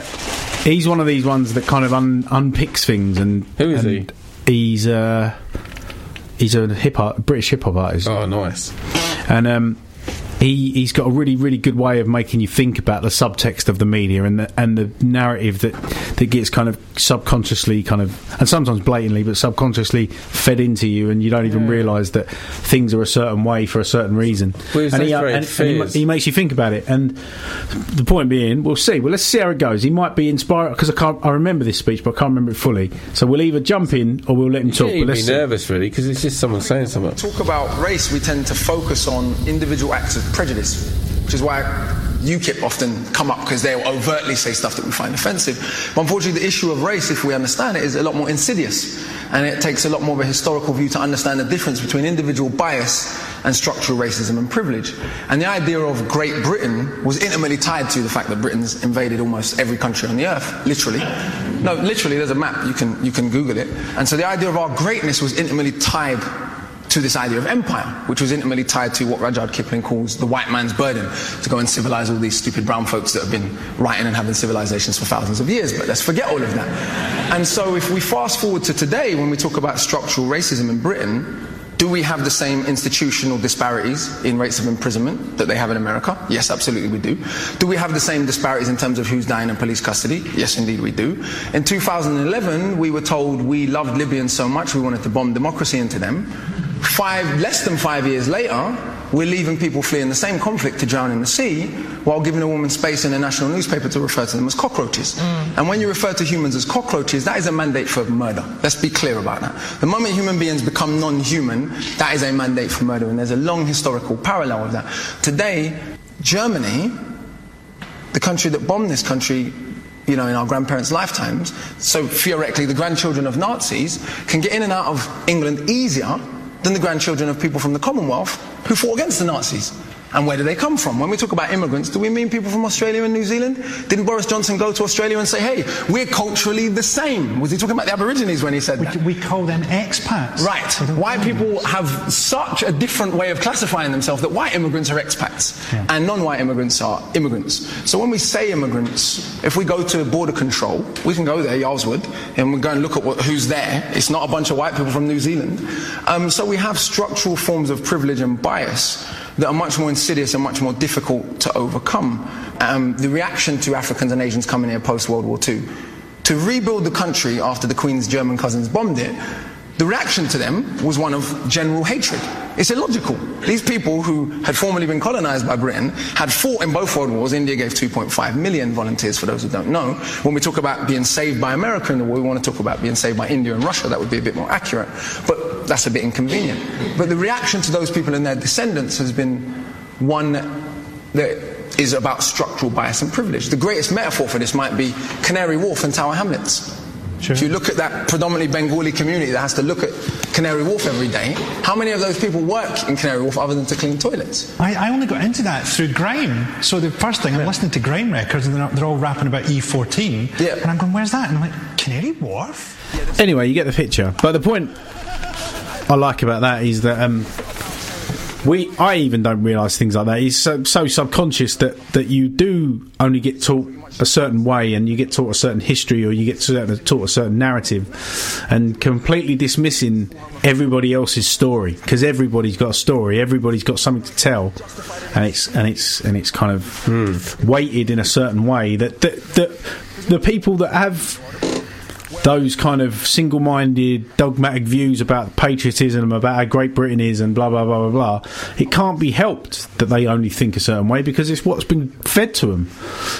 he's one of these ones that kind of un- unpicks things and Who is and He's uh, he's a hip hop British hip hop artist. Oh, nice. And um, he he's got a really really good way of making you think about the subtext of the media and the and the narrative that that gets kind of subconsciously kind of and sometimes blatantly but subconsciously fed into you and you don't even Yeah. realise that things are a certain way for a certain reason. Well, and he, those great and, and he, he makes you think about it. And the point being, we'll see. Well, let's see how it goes. He might be inspired because I can't. I remember this speech, but I can't remember it fully. So we'll either jump in or we'll let him talk. You'd But be let's see. nervous, really, because it's just someone saying something. talk about race, we tend to focus on individual acts of prejudice, which is why UKIP often come up because they'll overtly say stuff that we find offensive. But unfortunately, the issue of race, if we understand it, is a lot more insidious. And it takes a lot more of a historical view to understand the difference between individual bias and structural racism and privilege. And the idea of Great Britain was intimately tied to the fact that Britain's invaded almost every country on the earth, literally. No, literally, there's a map, you can, you can Google it. And so the idea of our greatness was intimately tied to this idea of empire, which was intimately tied to what Rudyard Kipling calls the white man's burden, to go and civilize all these stupid brown folks that have been writing and having civilizations for thousands of years. But let's forget all of that. And so if we fast forward to today, when we talk about structural racism in Britain, do we have the same institutional disparities in rates of imprisonment that they have in America? Yes, absolutely we do. Do we have the same disparities in terms of who's dying in police custody? Yes, indeed we do. In 2011, we were told we loved Libyans so much we wanted to bomb democracy into them. Five, less than five years later, we're leaving people fleeing the same conflict to drown in the sea while giving a woman space in a national newspaper to refer to them as cockroaches. Mm. And when you refer to humans as cockroaches, that is a mandate for murder. Let's be clear about that. The moment human beings become non human, that is a mandate for murder. And there's a long historical parallel of that. Today, Germany, the country that bombed this country you know, in our grandparents' lifetimes. So theoretically, the grandchildren of Nazis can get in and out of England easier than the grandchildren of people from the Commonwealth who fought against the Nazis. And where do they come from? When we talk about immigrants, do we mean people from Australia and New Zealand? Didn't Boris Johnson go to Australia and say, hey, we're culturally the same? Was he talking about the Aborigines when he said that? We call them expats. Right. White people have such a different way of classifying themselves that white immigrants are expats and non white immigrants are immigrants. So when we say immigrants, if we go to border control, we can go there, Yarl's Wood, and we go and look at what, who's there. It's not a bunch of white people from New Zealand. Um, so we have structural forms of privilege and bias that are much more insidious and much more difficult to overcome. Um, the reaction to Africans and Asians coming here post World War II, to rebuild the country after the Queen's German cousins bombed it, the reaction to them was one of general hatred. It's illogical. These people who had formerly been colonized by Britain had fought in both world wars. India gave 2.5 million volunteers, for those who don't know. When we talk about being saved by America in the war, we want to talk about being saved by India and Russia. That would be a bit more accurate. But that's a bit inconvenient. But the reaction to those people and their descendants has been one that is about structural bias and privilege. The greatest metaphor for this might be Canary Wharf and Tower Hamlets. If you look at that predominantly Bengali community that has to look at Canary Wharf every day, how many of those people work in Canary Wharf other than to clean toilets? I, I only got into that through Grime. So the first thing, I'm listening to Grime records and they're, they're all rapping about E14. Yeah. And I'm going, where's that? And I'm like, Canary Wharf? Anyway, you get the picture. But the point I like about that is that um, we, I even don't realise things like that. It's so, so subconscious that, that you do only get taught a certain way, and you get taught a certain history, or you get certain, taught a certain narrative, and completely dismissing everybody else's story because everybody's got a story, everybody's got something to tell, and it's and it's and it's kind of hmm. weighted in a certain way that that, that the people that have those kind of single-minded, dogmatic views about patriotism, about how Great Britain is, and blah blah blah blah blah. It can't be helped that they only think a certain way because it's what's been fed to them.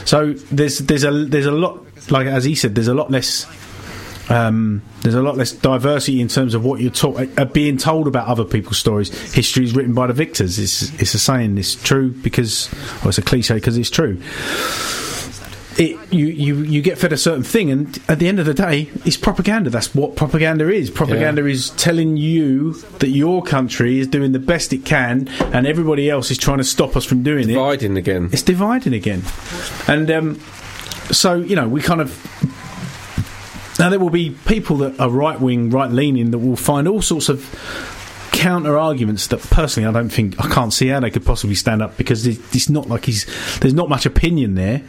So there's there's a there's a lot like as he said, there's a lot less. Um, there's a lot less diversity in terms of what you're uh, being told about other people's stories. History is written by the victors. It's, it's a saying. It's true because, well, it's a cliche because it's true it, you, you, you get fed a certain thing, and at the end of the day, it's propaganda. That's what propaganda is. Propaganda is telling you that your country is doing the best it can, and everybody else is trying to stop us from doing Dividing it. Dividing again. It's dividing again, and um, so you know we kind of. Now there will be people that are right wing, right leaning that will find all sorts of counter arguments that personally I don't think I can't see how they could possibly stand up because it's not like he's there's not much opinion there.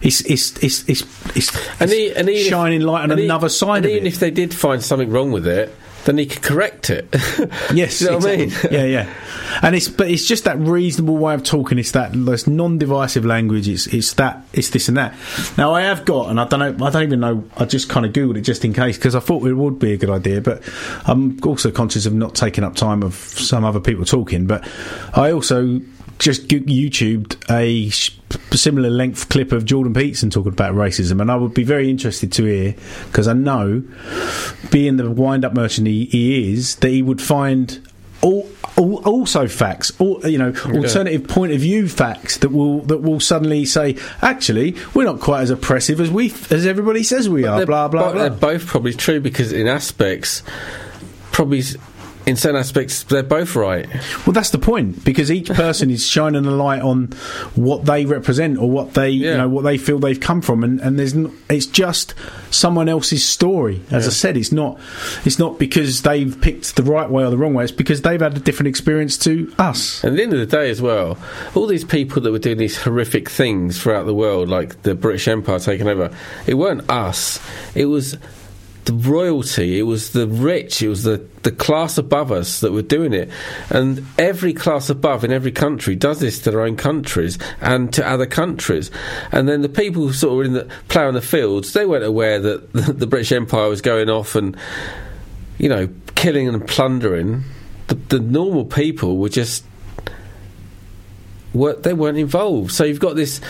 It's it's it's it's, it's, And, he, and even if- shining light on and he- another side of even it. if they did find something wrong with it, then he could correct it. *laughs* Yes, you know what I mean? *laughs* yeah, yeah. And it's but it's just that reasonable way of talking. It's that it's non-divisive language. It's it's that it's this and that. Now I have got, and I don't know, I don't even know. I just kind of googled it just in case because I thought it would be a good idea. But I'm also conscious of not taking up time of some other people talking. But I also just YouTubed a similar length clip of Jordan Peterson talking about racism, and I would be very interested to hear because I know, being the wind-up merchant he, he is, that he would find all, all, also facts, all, you know, alternative point of view facts that will that will suddenly say, actually, we're not quite as oppressive as we as everybody says we are. They're Blah blah bo- blah. They're both probably true because in aspects, probably in certain aspects, they're both right. Well, that's the point because each person is shining a light on what they represent or what they, you know, what they feel they've come from, and, and there's n- it's just someone else's story. As I said, it's not it's not because they've picked the right way or the wrong way. It's because they've had a different experience to us. And at the end of the day, as well, all these people that were doing these horrific things throughout the world, like the British Empire taking over, it weren't us. It was the royalty. It was the rich. It was the, the class above us that were doing it. And every class above in every country does this to their own countries and to other countries. And then the people who sort of were in the on the fields, they weren't aware that the, *laughs* the British Empire was going off and you know killing and plundering. The, the normal people were just were, they weren't involved. So you've got this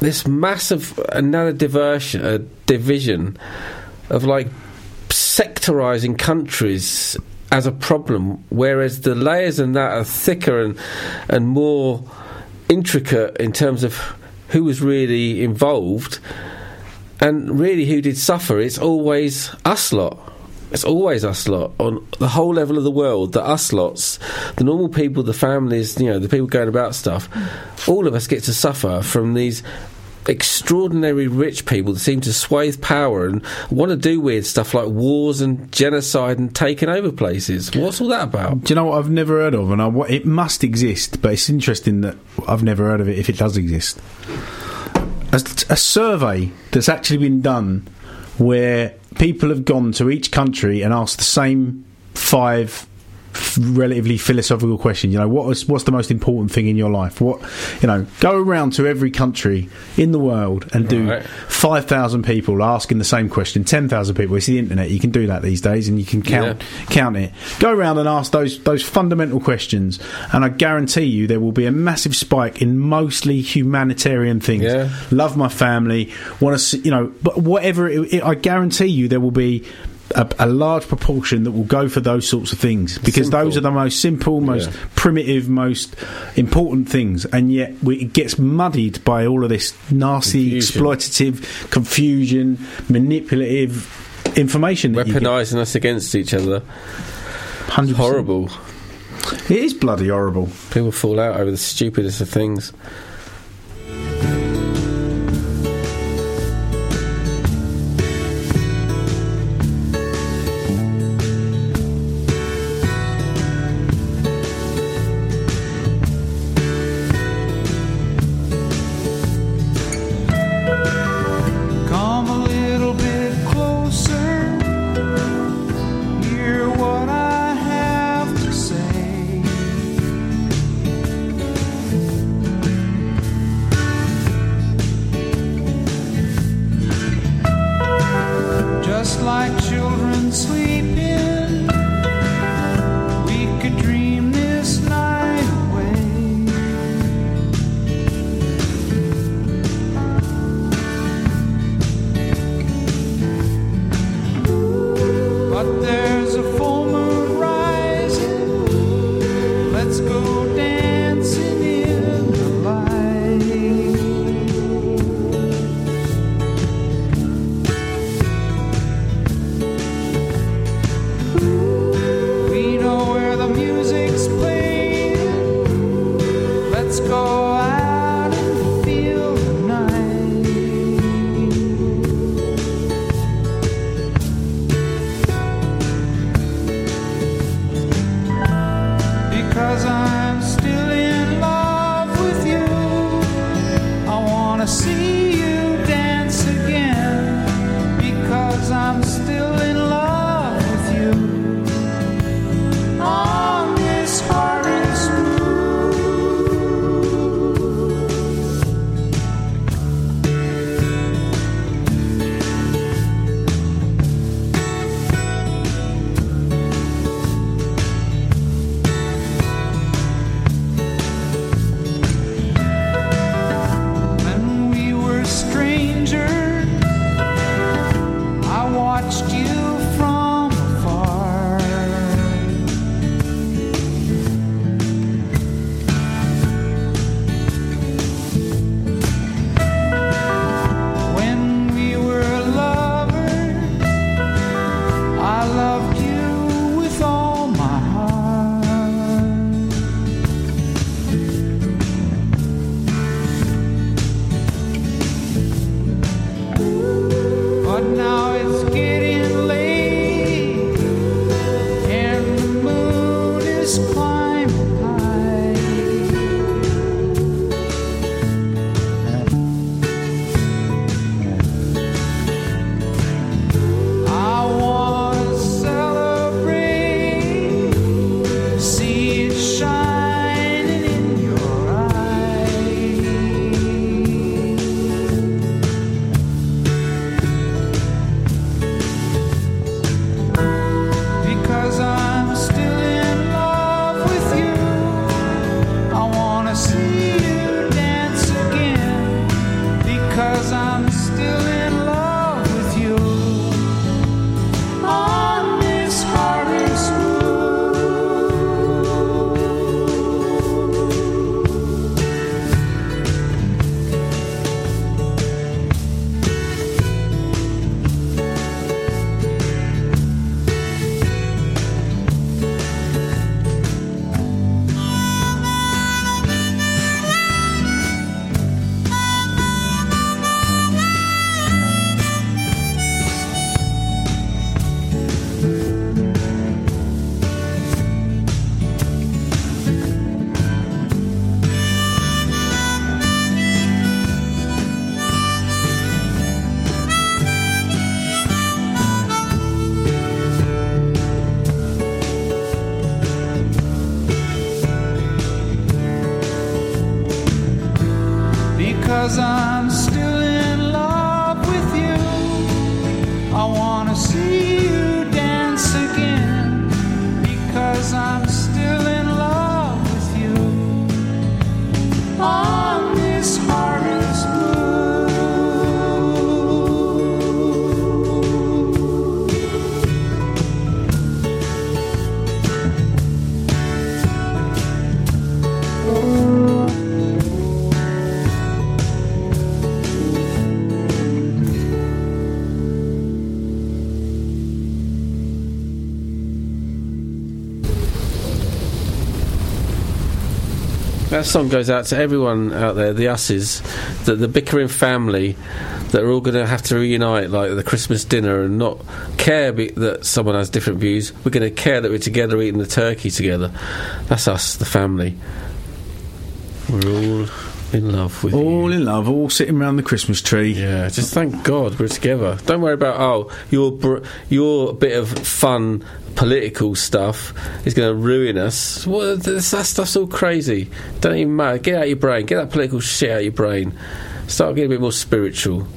this massive another diversion, uh, division of like sectorizing countries as a problem, whereas the layers in that are thicker and and more intricate in terms of who was really involved and really who did suffer. It's always us lot. It's always us lot on the whole level of the world. The us lots, the normal people, the families, you know, the people going about stuff. All of us get to suffer from these extraordinary rich people that seem to swathe power and want to do weird stuff like wars and genocide and taking over places. What's all that about? Do you know what I've never heard of? And I, it must exist, but it's interesting that I've never heard of it if it does exist. A, a survey that's actually been done where people have gone to each country and asked the same five f- relatively philosophical question. You know, what was, what's the most important thing in your life? What, you know, go around to every country in the world and do Right. 5,000 people asking the same question, 10,000 people. It's the internet. You can do that these days and you can count count it. Go around and ask those those fundamental questions, and I guarantee you there will be a massive spike in mostly humanitarian things. Love my family, want to you know, but whatever. It, it, I guarantee you there will be. A, a large proportion that will go for those sorts of things because those are the most simple, most Yeah. primitive, most important things, and yet we, it gets muddied by all of this nasty, Confusion. exploitative, confusion, manipulative information. That you get. Weaponising us against each other. 100%. Horrible. It is bloody horrible. People fall out over the stupidest of things. That song goes out to everyone out there, the usses, the, the bickering family that are all going to have to reunite like the Christmas dinner and not care be, that someone has different views. We're going to care that we're together eating the turkey together. That's us, the family. In love with all in love, all sitting around the Christmas tree. Yeah, just thank God we're together. Don't worry about oh your br- your bit of fun political stuff is going to ruin us. What this, that stuff's all crazy. Don't even matter. Get out your brain. Get that political shit out your brain. Start getting a bit more spiritual.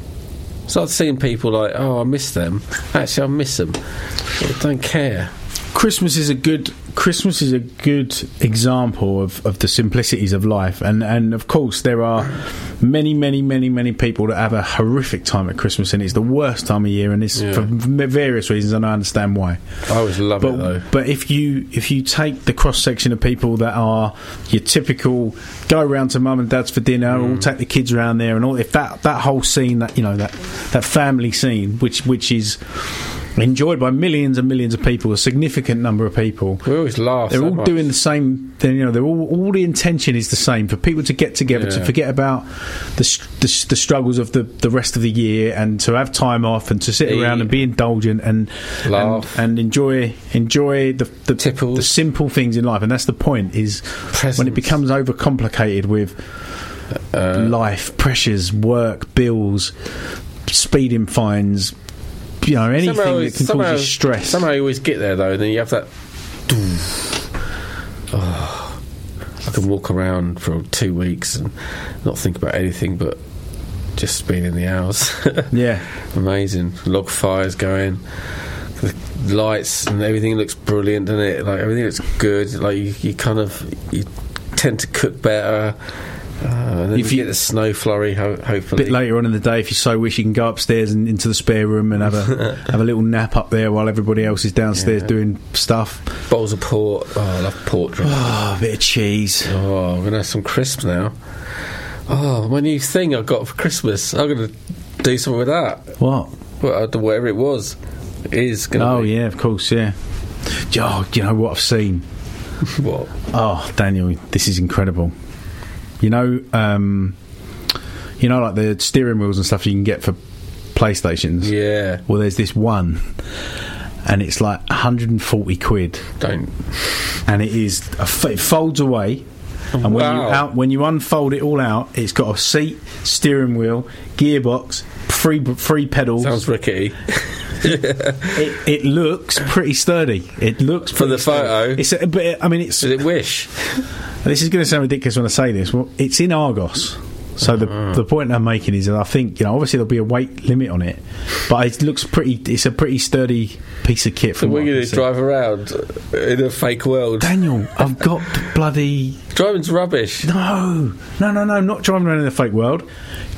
Start seeing people like oh I miss them. Actually I miss them. I don't care. Christmas is a good Christmas is a good example of, of the simplicities of life, and and of course there are many many many many people that have a horrific time at Christmas, and it's the worst time of year, and it's Yeah. for various reasons, and I understand why. I always love but, it though. But if you if you take the cross section of people that are your typical go around to mum and dad's for dinner, Mm. or take the kids around there, and all if that that whole scene that you know that that family scene, which which is enjoyed by millions and millions of people, a significant number of people. We always laugh. They're all much. doing the same. Then you know, they're all all the intention is the same for people to get together to forget about the, the the struggles of the the rest of the year and to have time off and to sit Eat. around and be indulgent and Laugh. and, and enjoy enjoy the the, the simple things in life. And that's the point is when it becomes overcomplicated with Uh, life pressures, work, bills, speeding fines. You know anything Somehow- that can somehow- cause you stress. Somehow you always get there though, and then you have that. *sighs* Oh, I can walk around for two weeks and not think about anything but just being in the house. *laughs* yeah, amazing. Log fires going, the lights and everything looks brilliant, doesn't it? Like everything looks good. Like you, you kind of you tend to cook better. Uh, then If you, get the snow flurry, ho- a bit later on in the day, if you so wish, you can go upstairs and into the spare room and have a *laughs* have a little nap up there while everybody else is downstairs Yeah. doing stuff. Bowls of port. Oh, I love port drink. Oh, a bit of cheese. Oh, I'm gonna have some crisps now. Oh, my new thing I got for Christmas. I'm gonna do something with that. What? Well, I whatever it was, it is gonna. Oh be. yeah, of course, yeah. Oh, you know what I've seen? *laughs* what? Oh, Daniel, this is incredible. You know, um, you know, like the steering wheels and stuff you can get for PlayStations. Yeah. Well, there's this one, and it's like 140 quid. Don't. And it is a it folds away. And when you Wow. out when you unfold it all out, it's got a seat, steering wheel, gearbox, free free pedals. Sounds rickety. *laughs* it, it looks pretty sturdy. It looks For the sturdy. photo? It's a, but it- I mean, it's. Is it Wish? *laughs* This is going to sound ridiculous when I say this. Well, it's in Argos. So the Uh-huh. the point I'm making is that I think you know obviously there'll be a weight limit on it, but it looks pretty. It's a pretty sturdy piece of kit. So From we're going to drive around in a fake world. Daniel, I've got the bloody. Driving's rubbish. No, no, no, no. Not driving around in a fake world.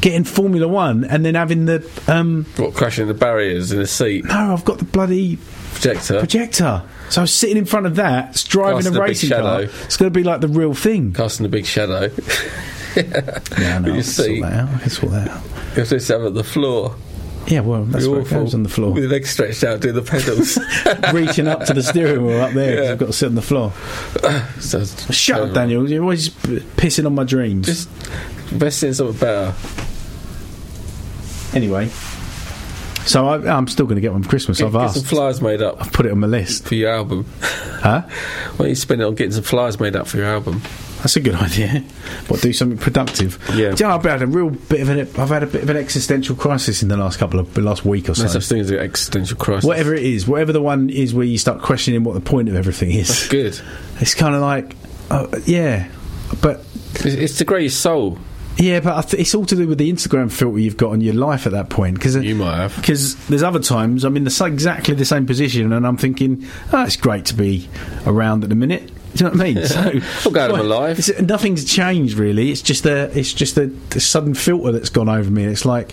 Getting Formula One and then having the um. What crashing the barriers in a seat? No, I've got the bloody projector. Projector. So sitting in front of that, it's driving Casting a racing car. It's going to be like the real thing. Casting a big shadow. *laughs* Yeah, no, you see. out. I can sort that out. You have to have on the floor. Yeah, well, that's You're where it goes awful. on the floor. With your legs stretched out, doing the pedals. *laughs* Reaching up to the steering wheel up there, 'cause Yeah. I've got to sit on the floor. *sighs* Sounds Shut up. Daniel. You're always pissing on my dreams. Just invest in something better. Anyway, so I, I'm still going to get one for Christmas. Get, I've get asked. some flyers made up I've put it on my list. for your album. Huh? Why don't you spend it on getting some flyers made up for your album? That's a good idea. What do something productive? Yeah. Do you know, I've had a real bit of an I've had a bit of an existential crisis in the last couple of the last week or so. No such thing as an existential crisis. Whatever it is, whatever the one is where you start questioning what the point of everything is. That's good. It's kind of like, uh, yeah, but It's, it's to grow your soul. yeah, but I th- it's all to do with the Instagram filter you've got on your life at that point. Because You might have. because there's other times I'm in the exactly the same position, and I'm thinking, oh, it's great to be around at the minute. Do you know what I mean? So, going my life. It's, nothing's changed really. It's just a, it's just a, a sudden filter that's gone over me. It's like,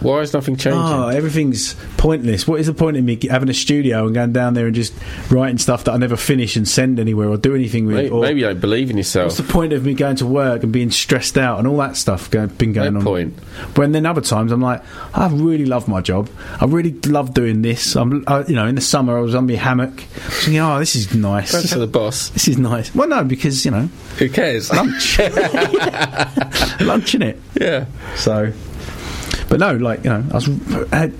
Why is nothing changing? oh, everything's pointless. What is the point of me having a studio and going down there and just writing stuff that I never finish and send anywhere or do anything with? maybe, or maybe you don't believe in yourself. What's the point of me going to work and being stressed out and all that stuff go, been going No on? point. When then other times I'm like, I really love my job. I really love doing this. I'm, I, you know, in the summer I was on my hammock, thinking, oh, this is nice. Don't tell the boss. Is nice. Well, no, because you know, who cares? Lunch, *laughs* *laughs* lunch in it. Yeah. So, but no, like you know, I was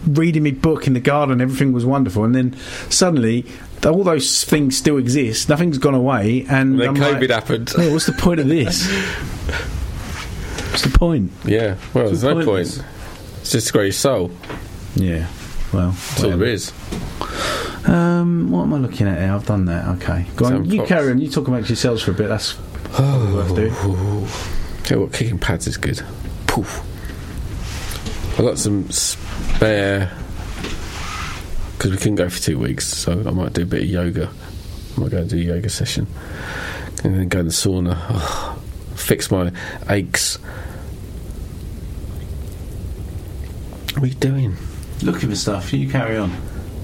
reading my book in the garden. Everything was wonderful, and then suddenly. All those things still exist. Nothing's gone away, and And then I'm COVID like, happened. "Yeah, what's the point of this? *laughs* what's the point? Yeah. Well, there's no pointless. point. It's just grow your soul. Yeah. Well, That's all there is. Um, what am I looking at here? I've done that. Okay, go on. You carry on. You talk amongst yourselves for a bit. That's probably worth doing. Tell you what, kicking pads is good. Poof. I got some spare because we couldn't go for two weeks, so I might do a bit of yoga. I might go and do a yoga session and then go in the sauna. Oh, fix my aches. What are you doing? Looking for stuff. You carry on.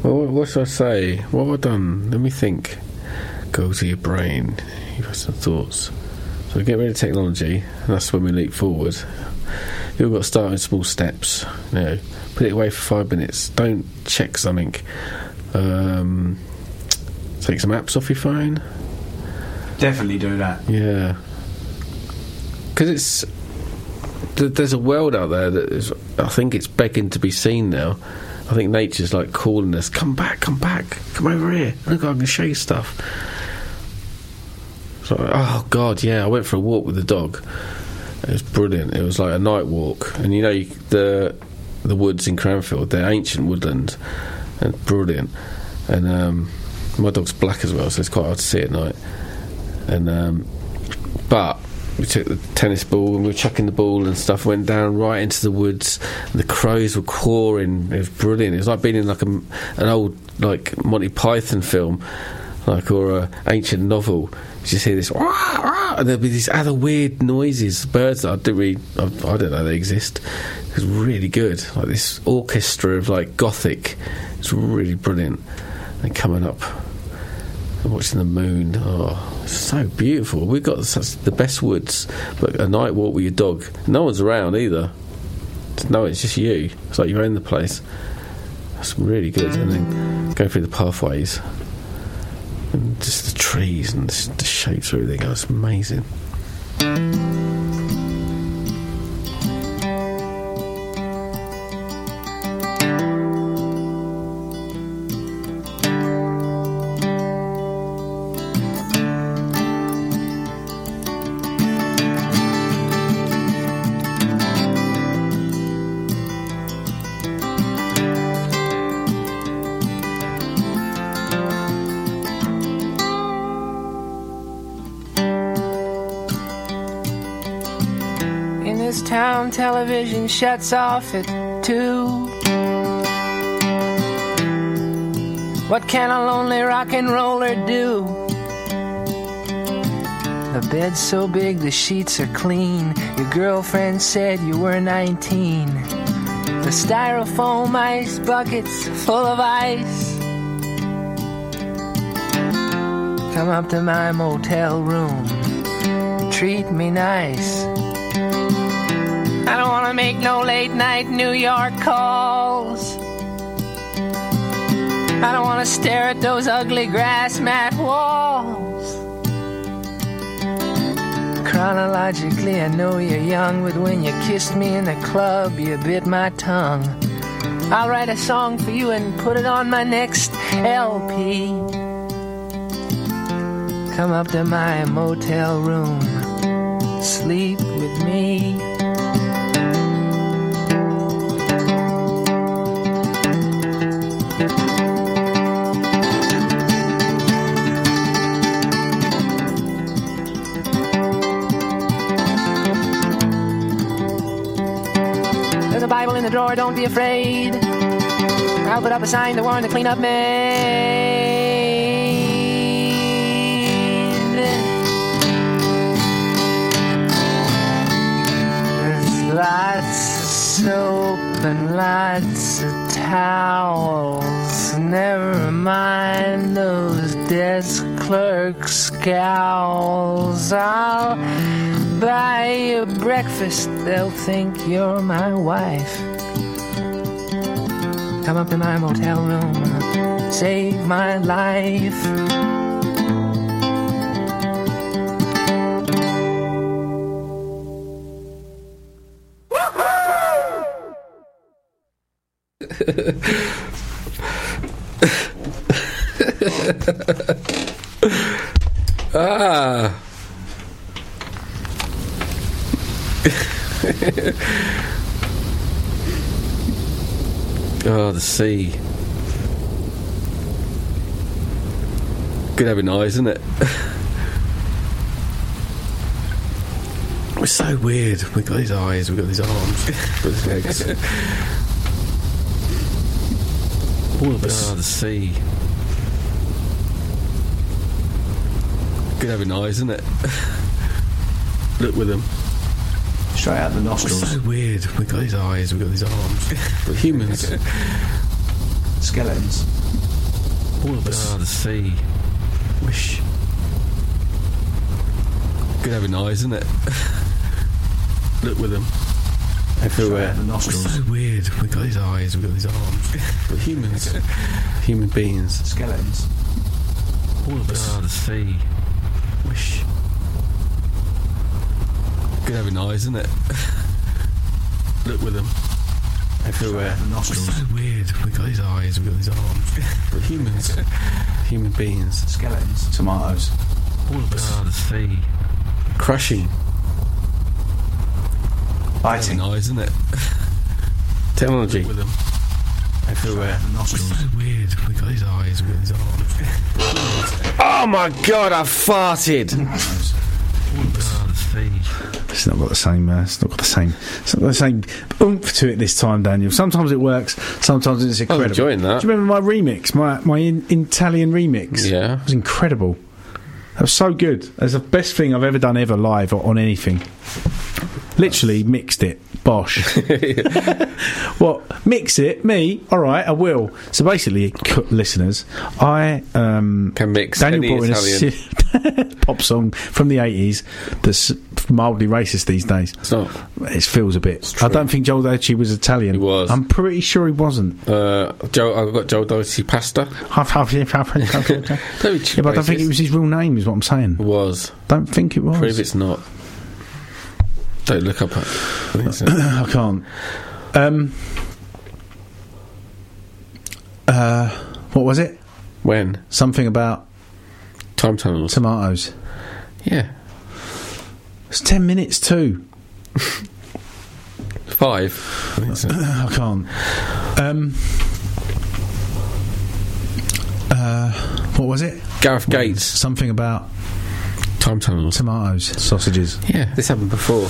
Well, what, what should I say? What have I done? Let me think. Go to your brain. You've got some thoughts. So get rid of technology, and that's when we leap forward. You've got to start in small steps. You know, put it away for five minutes. Don't check something. Um, take some apps off your phone. Definitely do that. Yeah. Because it's. Th- There's a world out there that is. I think it's begging to be seen now. I think nature's like calling us, come back, come back, come over here. Look, I can show you stuff. So, oh, God, yeah, I went for a walk with the dog. It was brilliant. It was like a night walk. And you know, the the woods in Cranfield, they're ancient woodland and brilliant. And um, my dog's black as well, so it's quite hard to see at night. And um, but we took the tennis ball and we were chucking the ball and stuff. Went down right into the woods. The crows were cawing. It was brilliant. It was like being in like a, an old like Monty Python film, like or a ancient novel. You just hear this, "Wah, wah," and there'll be these other weird noises, birds that I didn't really, I, I don't know they exist. It was really good, like this orchestra of like gothic. It's really brilliant. And coming up watching the moon. Oh, so beautiful. We've got such the best woods, but a night walk with your dog. No one's around either. No, it's just you. It's like you own the place. That's really good. And then go through the pathways. And just the trees and the, the shapes everything. It's amazing. Shuts off at two. What can a lonely rock and roller do? The bed's so big, the sheets are clean. Your girlfriend said you were 19. The styrofoam ice bucket's full of ice. Come up to my motel room, treat me nice. Make no late night New York calls. I don't wanna stare at those ugly grass mat walls. Chronologically, I know you're young, but when you kissed me in the club, you bit my tongue. I'll write a song for you and put it on my next LP. Come up to my motel room, sleep with me. The drawer, don't be afraid. I'll put up a sign to warn the cleanup maid. There's lots of soap and lots of towels. Never mind those desk clerk scowls. I'll buy you breakfast, they'll think you're my wife come up to my motel room, save my life. *laughs* sea. Good having eyes, isn't it? We're so weird. We've got these eyes, we've got these arms, we've got these legs. All of us. Oh, the sea. Good having eyes, isn't it? *laughs* Look with them. Straight out the We're nostrils. so weird. We've got these eyes, we've got these arms. *laughs* We're humans. *laughs* Skeletons. All of us. Oh, the sea. Wish. Good having eyes, isn't it? *laughs* Look with them. Everywhere. Straight out the We're nostrils. so weird. We've got these eyes, we've got these arms. We're humans. *laughs* Human beings. Skeletons. All of us. Oh, the sea. Wish. Good having eyes, isn't it? *laughs* Look with them. Everywhere. Straight We're nostrils. so weird. We've got these eyes, we've got these arms. We're humans. Human beings. Skeletons. Tomatoes. All of us. Oh, the sea. Crushing. Biting. Having eyes, isn't it? Technology. With them. Everywhere. The We're nostrils. so weird. We've got these eyes, we've got these arms. oh my god, I farted! *laughs* It's not got the same. Uh, it's not got the same. It's not got the same oomph to it this time, Daniel. Sometimes it works. Sometimes it's incredible. I'm enjoying that. Do you remember my remix? My my in, Italian remix. Yeah. it was incredible. That was so good. It's the best thing I've ever done ever live or on anything. Literally mixed it. Bosh. *laughs* what? Mix it? Me? All right, I will. So basically, listeners, I um, Can mix Daniel brought in a Italian. *laughs* pop song from the eighties that's mildly racist these days. It's not. It feels a bit. I don't think Joe Dolce was Italian. He was. I'm pretty sure he wasn't. Uh, Joe, I've got Joe Dolce pasta. *laughs* Don't be yeah, but I don't think it was his real name. Is what I'm saying. It was. Don't think it was. Prove it's not. Don't look up. I think. *clears throat* I can't. Um. Uh, what was it? when? Something about Time tunnels. tomatoes. yeah. It's ten minutes too. *laughs* Five. I think so. *clears throat* I can't. Um. Uh, what was it? Gareth Gates. Something about Time tunnels. tomatoes, sausages. Yeah, this happened before.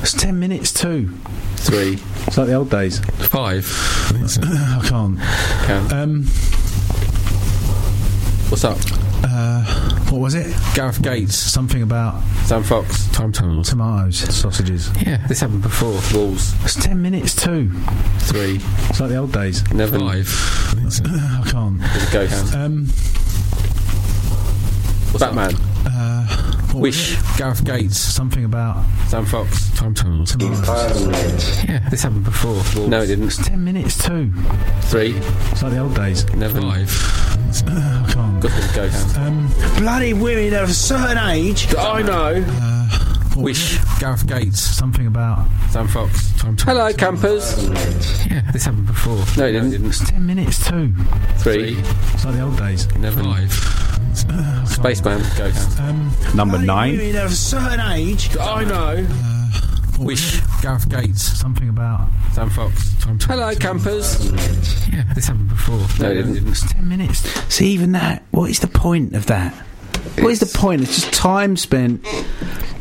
It's ten minutes too. Three. It's like the old days. Five. I think so. I can't. Can. Um. What's up? Uh, what was it? Gareth Gates. Something about Sam Fox. Time tunnels. tomatoes, sausages. Yeah, this happened before. Walls. It's ten minutes too. Three. It's like the old days. Never. Five. I think so. I can't. There's a ghost. Um. Batman. Uh, what Wish. Gareth Gates. Something about Sam Fox. Time tunnels. tomatoes. Yeah, this happened before. No, it didn't. It's ten minutes too. Three. It's like the old days. Never. Five. I can't. Got the ghost. Um. Bloody women of a certain age. I know. what was Wish. Gareth Gates. Something about Sam Fox. Time tunnels. Hello, campers. Yeah, this happened before. No, it didn't. it's ten minutes too. Three. It's like the old days. Never. Five. Spaceman. Ghost. Um. Number nine. Women of a certain age. I know. Wish. Gareth Gates. Something about Sam Fox. Time Hello, campers. Yeah, this happened before. No, it didn't. it's ten minutes. See, even that. What is the point of that? What is the point? It's just time spent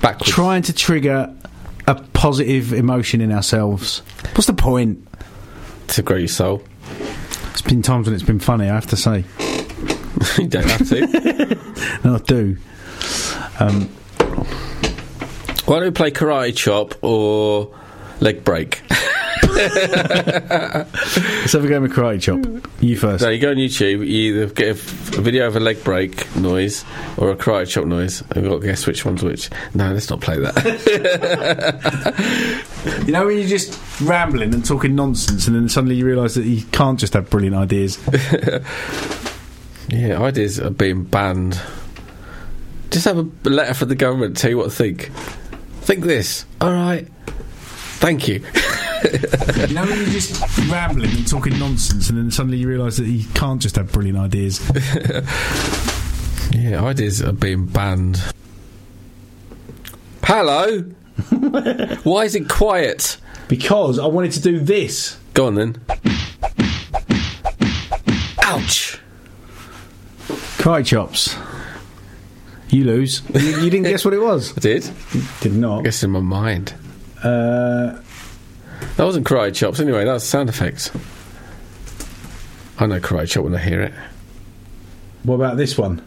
Backwards. trying to trigger a positive emotion in ourselves. What's the point? to grow your soul. It's been times when it's been funny. I have to say. *laughs* you don't have to. *laughs* No, I do. Um, Why don't we play karate chop or leg break? let's have a go with karate chop. You first. No, you go on YouTube. You either get a, a video of a leg break noise or a karate chop noise. I've got to guess which one's which. No, let's not play that. *laughs* You know when you're just rambling and talking nonsense, and then suddenly you realise that you can't just have brilliant ideas. Yeah, ideas are being banned. Just have a letter from the government. Tell you what to think. Think this. All right. Thank you. *laughs* you know when you're just rambling and talking nonsense, and then suddenly you realise that you can't just have brilliant ideas. *laughs* Yeah, ideas are being banned. Hello. *laughs* Why is it quiet? Because I wanted to do this. Go on then. Ouch. Cry chops. You lose. You, you didn't guess what it was. *laughs* I did. Did not. I guess in my mind. Uh, That wasn't cry chops anyway, that was sound effects. I know cry chop when I hear it. what about this one?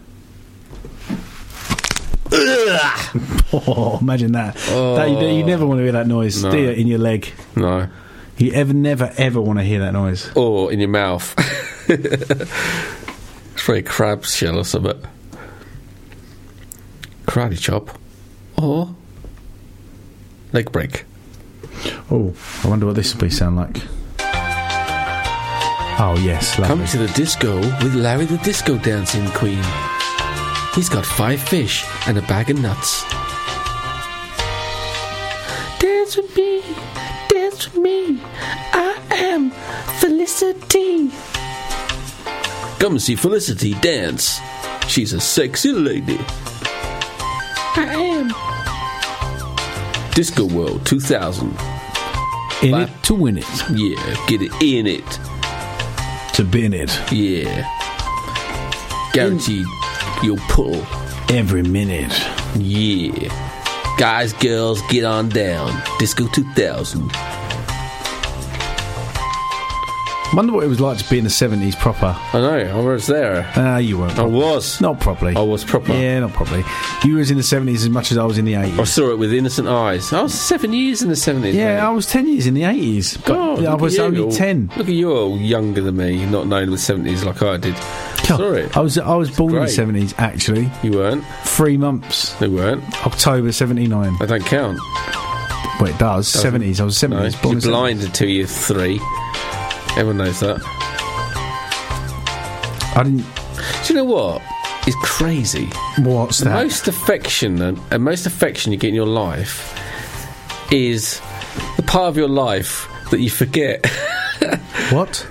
*laughs* oh, imagine that. that you, you never want to hear that noise, No. do you, in your leg? No. You ever, never, ever want to hear that noise. Or in your mouth. *laughs* it's crabs crab shell or something. Karate chop. Or leg break. Oh, I wonder what this will be sound like. Oh yes, lovely. Come to the disco with Larry the Disco Dancing Queen. He's got five fish and a bag of nuts. Dance with me, dance with me. I am Felicity. Come and see Felicity dance. She's a sexy lady. I am. Disco World 2000. In it to win it. Yeah, get it in it. To bin it. Yeah. Guaranteed you'll pull. Every minute. Yeah. Guys, girls, get on down. Disco 2000. Wonder what it was like to be in the seventies proper. I know, I was there. Ah, you weren't. I was. Not properly. I was proper. Yeah, not properly. You was in the seventies as much as I was in the 80s. I saw it with innocent eyes. I was seven years in the 70s. Yeah, mate. I was ten years in the eighties. God, I was only all- ten. Look at you, all younger than me, not knowing the 70s like I did. Sorry. I was I was born in the seventies. Actually, You weren't. three months. They weren't. October seventy nine. They don't count. Well, it does. Seventies. I was No, seventies. born you're in 70s. until you're three. Everyone knows that. I didn't. Do you know what? It's crazy. What's The that? most affection and, and most affection you get in your life is the part of your life that you forget. *laughs* What?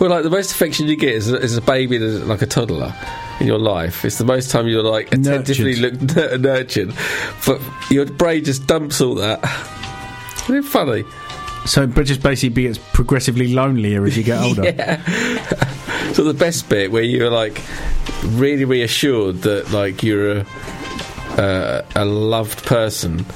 well, like the most affection you get is, a- is a baby, a- like a toddler. In your life, it's the most time you're like attentively look, *laughs* nurtured, but your brain just dumps all that. Isn't it funny? So it just basically gets progressively lonelier as you get *laughs* older. Yeah. so the best bit where you're like really reassured that like you're a uh, a loved person,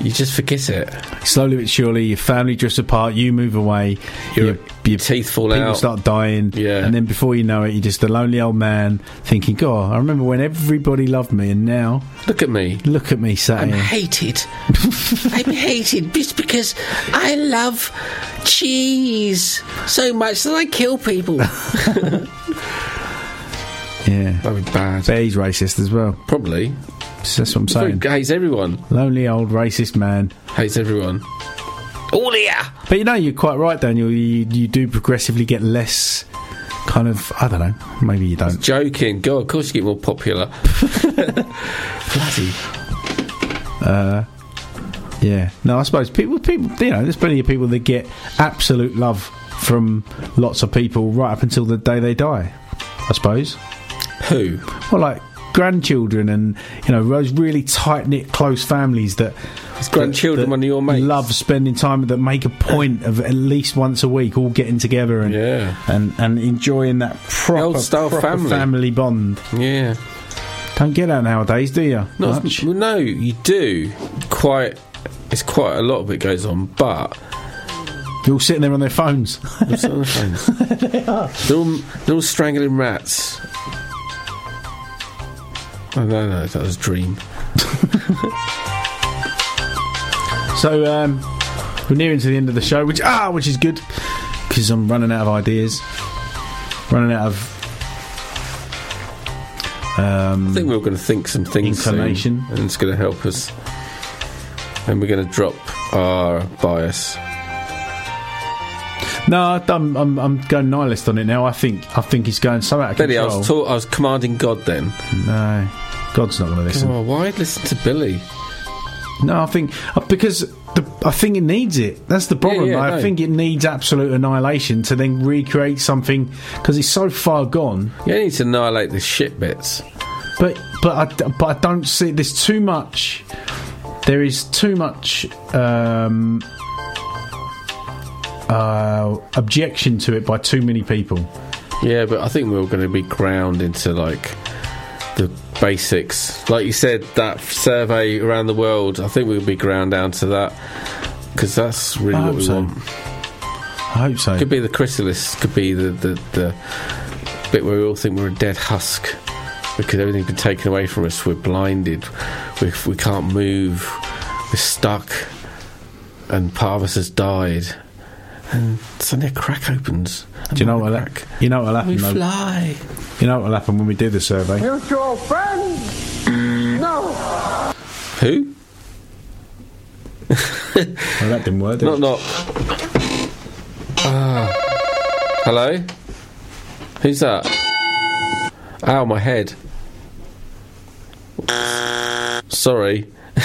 you just forget it. Slowly but surely, your family drifts apart. You move away. Your, your teeth fall people out. People start dying. Yeah. And then before you know it, you're just a lonely old man thinking, God, I remember when everybody loved me, and now Look at me. look at me sat I'm hated. *laughs* I'm hated just because I love cheese so much that I kill people. *laughs* *laughs* Yeah. That'd be bad. Bet he's racist as well. Probably. That's what I'm saying. Hates everyone. Lonely old racist man. Hates everyone. Oh yeah. But you know, you're quite right, Daniel. You, you do progressively get less kind of, I don't know, maybe you don't. Joking. God, of course you get more popular. *laughs* Bloody. Uh, yeah. No, I suppose people, people, you know, there's plenty of people that get absolute love from lots of people right up until the day they die. I suppose. Who? Well, like grandchildren and you know those really tight knit close families that. grandchildren one of your mates? Love spending time that make a point of at least once a week all getting together and Yeah. and, and enjoying that proper, old style proper family. bond. Yeah. Don't get that nowadays, do you? Not Much. well, no, you do. Quite. It's quite a lot of it goes on, but They're all sitting there on their phones. They're on their phones. *laughs* they are. they're all, they're all strangling rats. Oh no, no, that was a dream. *laughs* So um, we're nearing to the end of the show, which ah, which is good because I'm running out of ideas, running out of. Um, I think we we're going to think some things Inclination. and it's going to help us. And we're going to drop our bias. no, I'm, I'm I'm going nihilist on it now. I think I think it's going so out of Billy, I control. was, taught, I was commanding God then. no, God's not going to listen. Oh, why listen to Billy? No, I think uh, because the, I think it needs it. That's the problem. yeah, I no. think it needs absolute annihilation to then recreate something because it's so far gone. You need to annihilate the shit bits. But but I, but I don't see. There's too much. There is too much um, uh, objection to it by too many people. Yeah, but I think we're going to be ground into like the basics. Like you said, that survey around the world, I think we'll be ground down to that because that's really what we so. want. I hope so. Could be the chrysalis, could be the, the, the bit where we all think we're a dead husk because everything's been taken away from us. We're blinded, we, we can't move, we're stuck, and part of us has died. And suddenly a crack opens. Do you know what? will You know what'll happen? We though? fly. You know what'll happen when we do the survey? Mutual friends? No. Who? Well, that didn't work. Did not it? knock. Ah. Hello? Who's that? Ow, my head. Sorry. *laughs*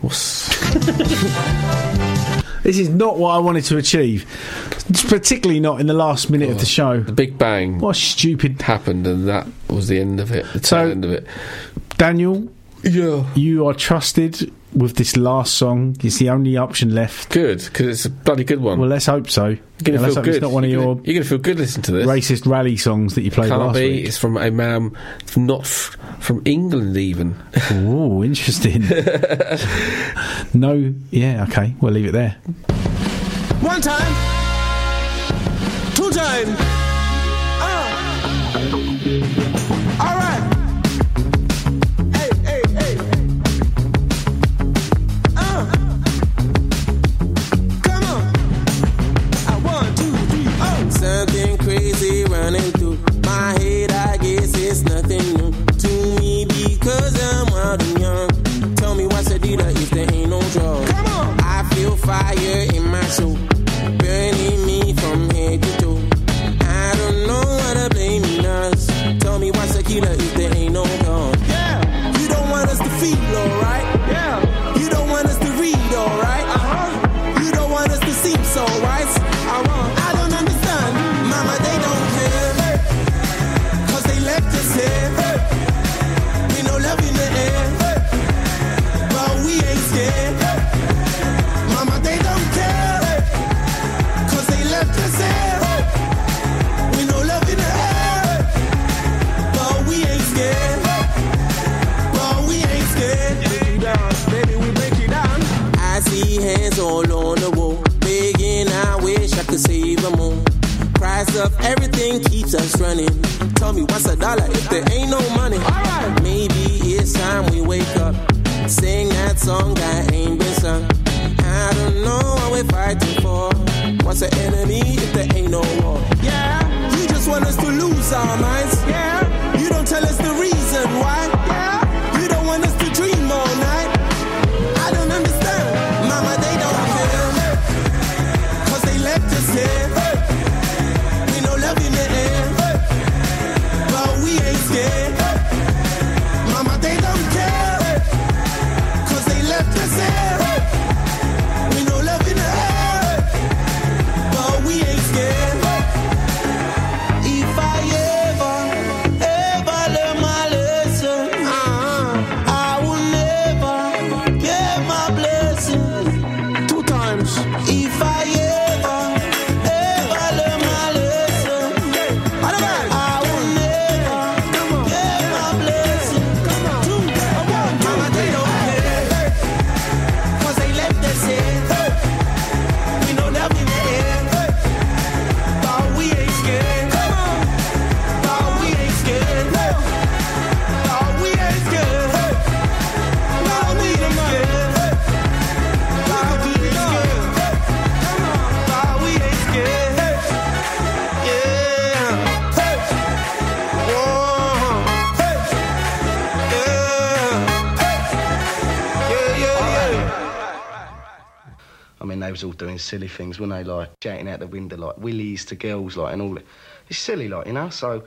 What's. *laughs* This is not what I wanted to achieve, It's particularly not in the last minute of the show. The Big Bang. What stupid happened, and that was the end of it. The So- tail end of it. Daniel, yeah, you are trusted with this last song. It's the only option left. Good, because it's a bloody good one. Well, let's hope so. You're gonna let's feel hope good. It's not one of you're your gonna, you're gonna feel good listening to this. racist rally songs that you played Can't last be. week. It's from a man from not f- from England, even. *laughs* Oh, interesting. *laughs* no, yeah, okay, we'll leave it there. One time. Two time. Uh. It's nothing new to me because I'm wild and young. Tell me what's the deal if there ain't no drug. Come on. I feel fire in my soul, Of everything keeps us running. Tell me what's a dollar if there ain't no money? Maybe it's time we wake up, sing that song that ain't been sung. I don't know what we're fighting for. What's the enemy if there ain't no war? Yeah. You just want us to lose our minds. Yeah. You don't tell us the reason silly things, weren't they? Like shouting out the window, like willies to girls, like, and all that. It's silly, like, you know. So